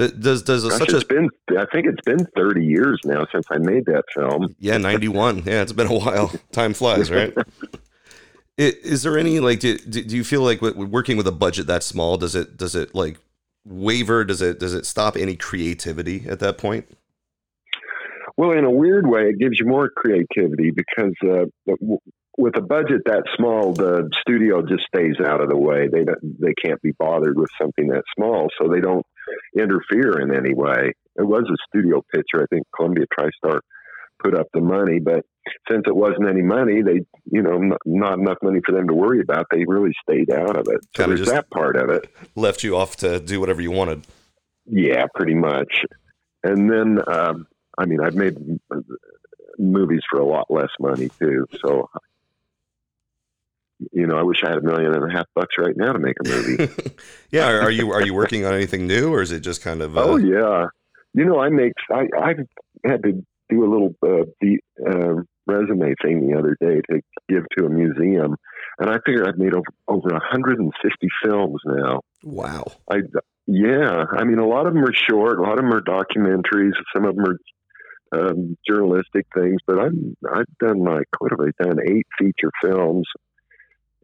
Does does, Gosh, such it's a been? I think it's been thirty years now since I made that film. yeah ninety one? *laughs* Yeah, it's been a while. Time flies, right? *laughs* I- Is there any like do, do you feel like working with a budget that small does it does it like waver does it does it stop any creativity at that point Well, in a weird way, it gives you more creativity because uh, with a budget that small, the studio just stays out of the way. They they can't be bothered with something that small, so they don't interfere in any way. It was a studio picture. I think Columbia TriStar put up the money, but since it wasn't any money, they you know not, not enough money for them to worry about. They really stayed out of it. So Kinda there's that part of it. left you off to do whatever you wanted Yeah, pretty much. And then, um, I mean, I've made m- movies for a lot less money too. So, you know, I wish I had a million and a half bucks right now to make a movie. *laughs* Yeah, are, are you are you working on anything new, or is it just kind of? Uh, oh yeah, you know, I make I I had to do a little uh, the uh, resume thing the other day to give to a museum, and I figure I've made over over 150 films now. Wow. I yeah, I mean, a lot of them are short, a lot of them are documentaries, some of them are um, journalistic things. But I'm I've done like what have I done? Eight feature films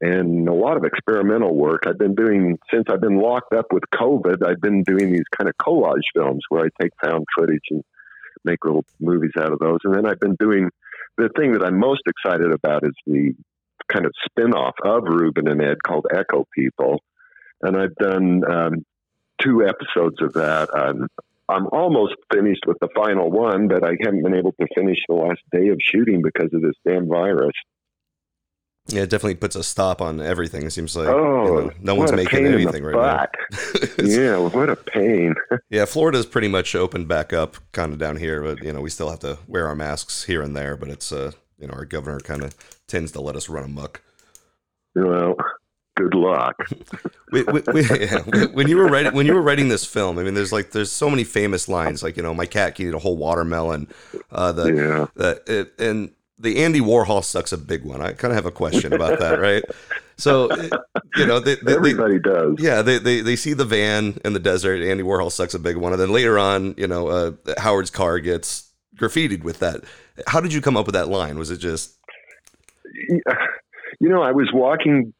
and a lot of experimental work. I've been doing since I've been locked up with COVID. I've been doing these kind of collage films where I take found footage and make little movies out of those. And then I've been doing the thing that I'm most excited about is the kind of spin-off of Ruben and Ed called Echo People, and I've done um, two episodes of that. Um, I'm almost finished with the final one, but I haven't been able to finish the last day of shooting because of this damn virus. Yeah, it definitely puts a stop on everything. It seems like Oh, you know, no one's making pain in the anything right now. *laughs* yeah, what a pain. *laughs* Yeah, Florida's pretty much opened back up, kind of down here, but you know we still have to wear our masks here and there. But it's uh, you know, our governor kind of tends to let us run amok. Well, good luck. *laughs* we, we, we, yeah, when you were writing when you were writing this film, I mean, there's like there's so many famous lines, like you know, my cat can eat a whole watermelon. Uh, the, Yeah. the it, and the Andy Warhol sucks a big one. I kind of have a question about that, *laughs* right? So, you know, they, they, Everybody does. Yeah, they, they they see the van in the desert. Andy Warhol sucks a big one, and then later on, you know, uh, Howard's car gets graffitied with that. How did you come up with that line? Was it just You know, I was walking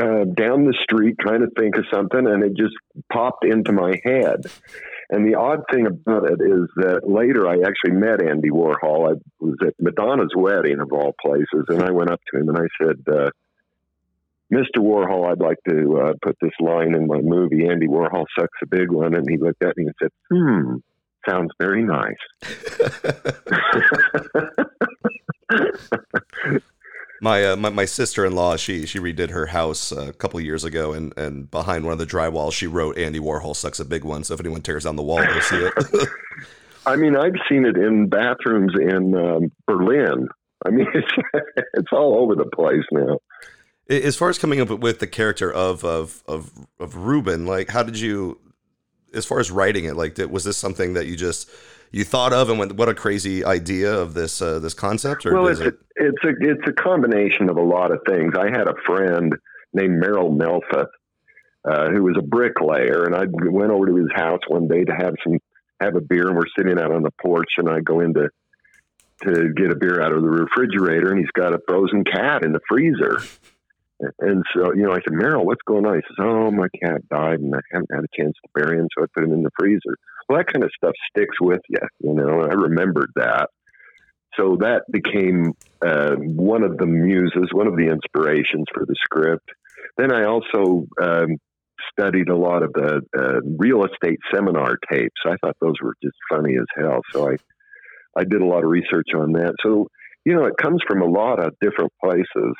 uh, down the street trying to think of something, and it just popped into my head. And the odd thing about it is that later I actually met Andy Warhol. I was at Madonna's wedding, of all places, and I went up to him and I said, uh, Mr. Warhol, I'd like to uh, put this line in my movie. Andy Warhol sucks a big one. And he looked at me and said, Hmm, sounds very nice. *laughs* *laughs* *laughs* My, uh, my my sister in law she she redid her house uh, a couple years ago, and and behind one of the drywalls she wrote Andy Warhol sucks a big one. So if anyone tears down the wall, they'll see it. *laughs* I mean, I've seen it in bathrooms in um, Berlin. I mean, *laughs* it's, it's all over the place now. as far as coming up with the character of of of of Ruben, like how did you, as far as writing it, like was this something that you just you thought of and went, what a crazy idea of this uh, this concept, or well, it's it? a, it's a it's a combination of a lot of things. I had a friend named Merrill Melfeth uh, who was a bricklayer, and I went over to his house one day to have some have a beer, and we're sitting out on the porch, and I go in to to get a beer out of the refrigerator, and he's got a frozen cat in the freezer. And so, you know, I said, Merrill, what's going on? He says, Oh, my cat died and I haven't had a chance to bury him, so I put him in the freezer. Well, that kind of stuff sticks with you, you know, and I remembered that. So that became uh, one of the muses, one of the inspirations for the script. Then I also um, studied a lot of the uh, real estate seminar tapes. I thought those were just funny as hell. So I, I did a lot of research on that. So, you know, it comes from a lot of different places.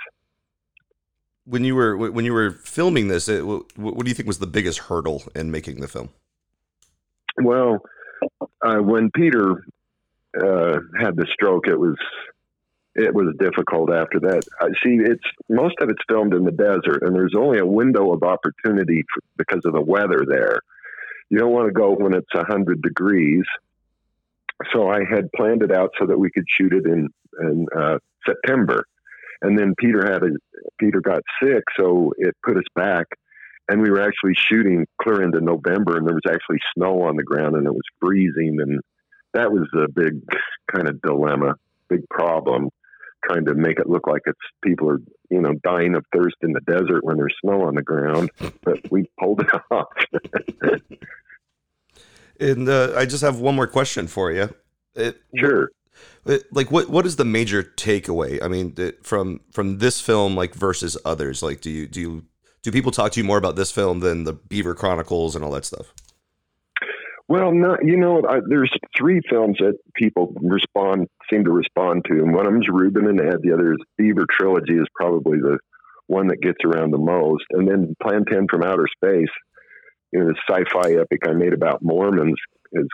When you were when you were filming this, it, what, what do you think was the biggest hurdle in making the film? Well, uh, when Peter uh, had the stroke, it was it was difficult after that. I see, it's most of it's filmed in the desert, and there's only a window of opportunity for, because of the weather there. You don't want to go when it's hundred degrees. So I had planned it out so that we could shoot it in in uh, September, and then Peter had a Peter got sick, so it put us back and we were actually shooting clear into November, and there was actually snow on the ground, and it was freezing, and that was a big *laughs* kind of dilemma, big problem, trying to make it look like it's people are you know dying of thirst in the desert when there's snow on the ground, but we pulled it *laughs* off. And uh, I just have one more question for you. It, sure. It, like what what is the major takeaway? I mean, from from this film, like versus others. Like, do you do you do people talk to you more about this film than the Beaver Chronicles and all that stuff? Well, no, you know, I, there's three films that people respond seem to respond to, and one of them's Ruben and Ed. The other is Beaver Trilogy is probably the one that gets around the most, and then Plan Ten from Outer Space you know, the sci-fi epic I made about Mormons has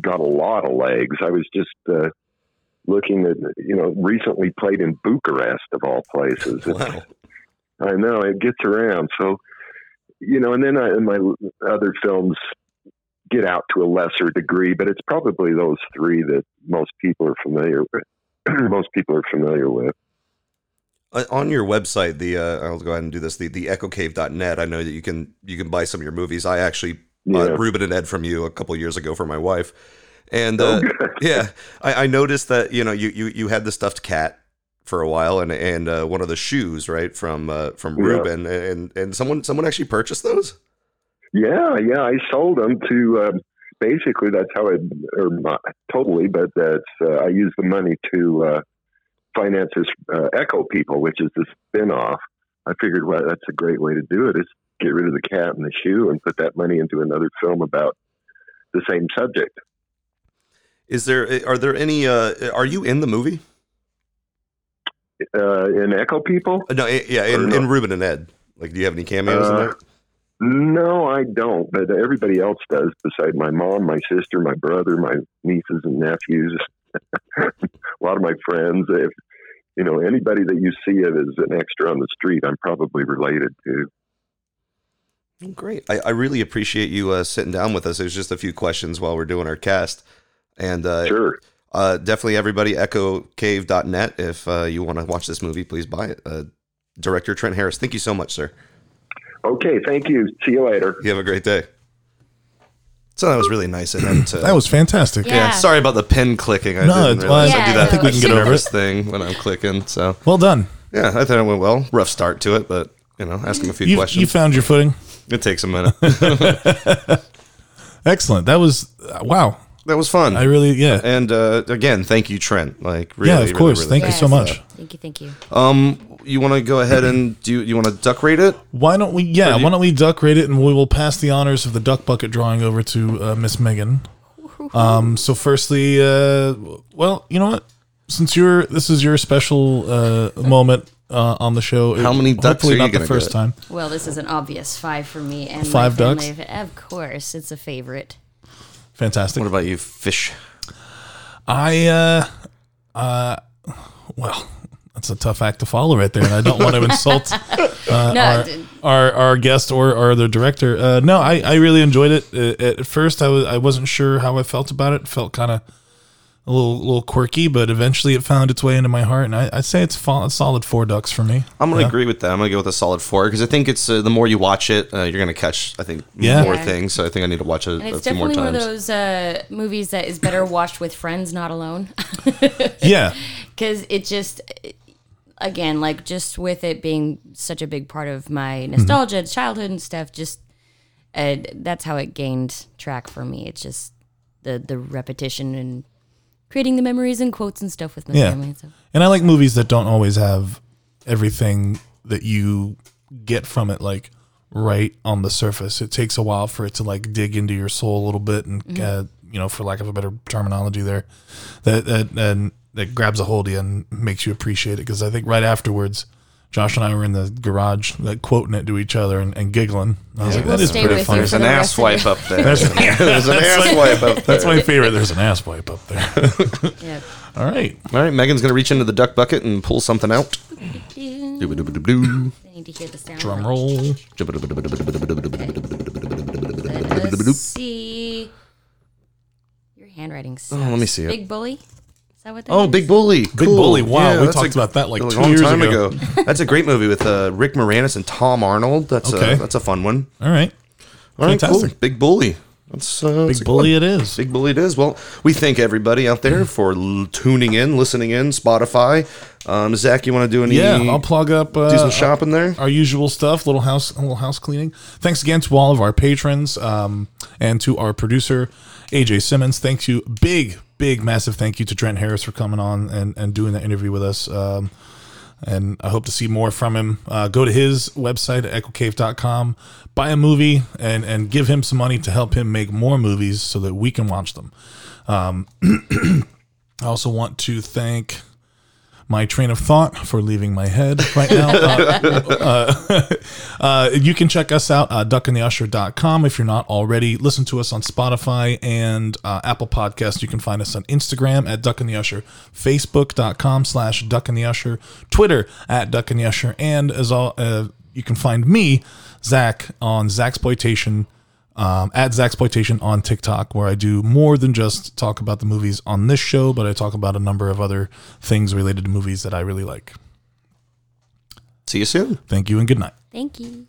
got a lot of legs. I was just uh, looking at, you know, recently played in Bucharest of all places. *laughs* Wow. I know it gets around. So, you know, and then I, and my other films get out to a lesser degree, but it's probably those three that most people are familiar with. *clears throat* most people are familiar with. Uh, on your website, the uh, I'll go ahead and do this. The the echocave.net. I know that you can you can buy some of your movies. I actually bought Yeah. Ruben and Ed from you a couple years ago for my wife, and uh, Oh, *laughs* yeah, I, I noticed that you know you, you you had the stuffed cat for a while, and and uh, one of the shoes right from uh, from Yeah. Ruben, and and someone someone actually purchased those. Yeah, yeah, I sold them to. Um, basically, that's how it, or not totally, but that's uh, I used the money to uh, finance this uh, Echo People, which is the spin-off. I figured, well, that's a great way to do it. Is get rid of the cat and the shoe and put that money into another film about the same subject. Is there are there any? Uh, are you in the movie? Uh, in Echo People? No, yeah, in, no? in Ruben and Ed. Like, do you have any cameos in Uh, there? No, I don't, but everybody else does. Beside my mom, my sister, my brother, my nieces and nephews, *laughs* a lot of my friends. If you know anybody that you see it as an extra on the street, I'm probably related to. Oh, Great. I, I really appreciate you uh, sitting down with us. There's just a few questions while we're doing our cast. And uh, sure. Uh, definitely everybody, echocave.net. If uh, you want to watch this movie, please buy it. Uh, Director Trent Harris, thank you so much, sir. Okay, thank you. See you later. You have a great day. So that was really nice of him to. That was fantastic. Yeah. Yeah. sorry about the pen clicking. I No, didn't it's- realize well, I do Yeah, that. I think we can get over nervous it. thing when I'm clicking. So Well done. yeah, I thought it went well. Rough start to it, but you know, ask him a few You, questions. you found your footing. It takes a minute. *laughs* Excellent. That was uh, wow. That was fun. I really yeah. And uh, again, thank you, Trent. Like really, Yeah, of course. really Thank you nice. so much. Thank you, thank you. Um, you want to go ahead and do you want to duck rate it? Why don't we? Yeah, do you- why don't we duck rate it and we will pass the honors of the duck bucket drawing over to uh, Miss Megan. *laughs* Um. So, firstly, uh, well, you know what? Since you're this is your special uh, moment uh, on the show, How many ducks hopefully are you not the gonna first get? time. Well, this is an obvious five for me and Five my ducks? family. Of course, it's a favorite. Fantastic. What about you, fish? I uh uh well, that's a tough act to follow right there, and I don't want to *laughs* insult uh, No, our, d- our our guest or, or the director. Uh, no, I, I really enjoyed it. Uh, At first, I was I wasn't sure how I felt about it. Felt kind of a little little quirky, but eventually it found its way into my heart, and I, I'd say it's fa- a solid four ducks for me. I'm gonna Yeah. agree with that. I'm gonna go with a solid four because I think it's uh, the more you watch it, uh, you're gonna catch I think Yeah. more Yeah. things. So I think I need to watch it And a it's few more definitely one of times. those uh, movies that is better watched with friends, not alone. *laughs* Yeah. Because it just, again, like just with it being such a big part of my Mm-hmm. nostalgia, childhood and stuff, just uh, that's how it gained track for me. It's just the the repetition and creating the memories and quotes and stuff with my Yeah, family. So. and I like movies that don't always have everything that you get from it like right on the surface. It takes a while for it to like dig into your soul a little bit, and Mhm. uh, you know, for lack of a better terminology, there that that and that grabs a hold of you and makes you appreciate it. Because I think right afterwards. Josh and I were in the garage, like quoting it to each other and, and giggling. I was Yeah, like, we'll "That is pretty funny." There's an the ass wipe up *laughs* there. There's, There's an ass that's wipe my- up That's my favorite. There's an ass wipe up there. *laughs* Yep. All right. All right, Megan's gonna reach into the duck bucket and pull something out. I need to hear the sound. Drum roll. Let's see. Your handwriting sucks. Oh, let me see it. Big Bully? Is that what that Oh, is? Big Bully! Big Cool. Bully, wow, we that's talked about that, like, a two long years time ago. *laughs* that's a great movie with uh, Rick Moranis and Tom Arnold. That's Okay. a, that's a fun one. All right. All right, cool. Fantastic. Big Bully. That's, uh, that's Big good Bully one. it is. Big Bully it is. Well, we thank everybody out there for l- tuning in, listening in, Spotify. Um, Zach, you want to do any? Yeah, I'll plug up. Uh, do some shopping there. Our usual stuff, little house, a little house cleaning. Thanks again to all of our patrons um, and to our producer AJ Simmons. Thank you, big, big, massive thank you to Trent Harris for coming on and and doing the interview with us. Um, and I hope to see more from him. Uh, go to his website echocave.com, buy a movie, and and give him some money to help him make more movies so that we can watch them. Um, *clears throat* I also want to thank my train of thought for leaving my head right now. *laughs* Uh, uh, uh, you can check us out at duckandtheusher.com if you're not already. Listen to us on Spotify and uh, Apple Podcasts. You can find us on Instagram at Duck and the Usher, Facebook.com slash Duck and the Usher, Twitter at Duck and the Usher, and as all, uh, you can find me, Zach, on Zachsploitation um, at Zachsploitation on TikTok, where I do more than just talk about the movies on this show, but I talk about a number of other things related to movies that I really like. See you soon. Thank you and good night. Thank you.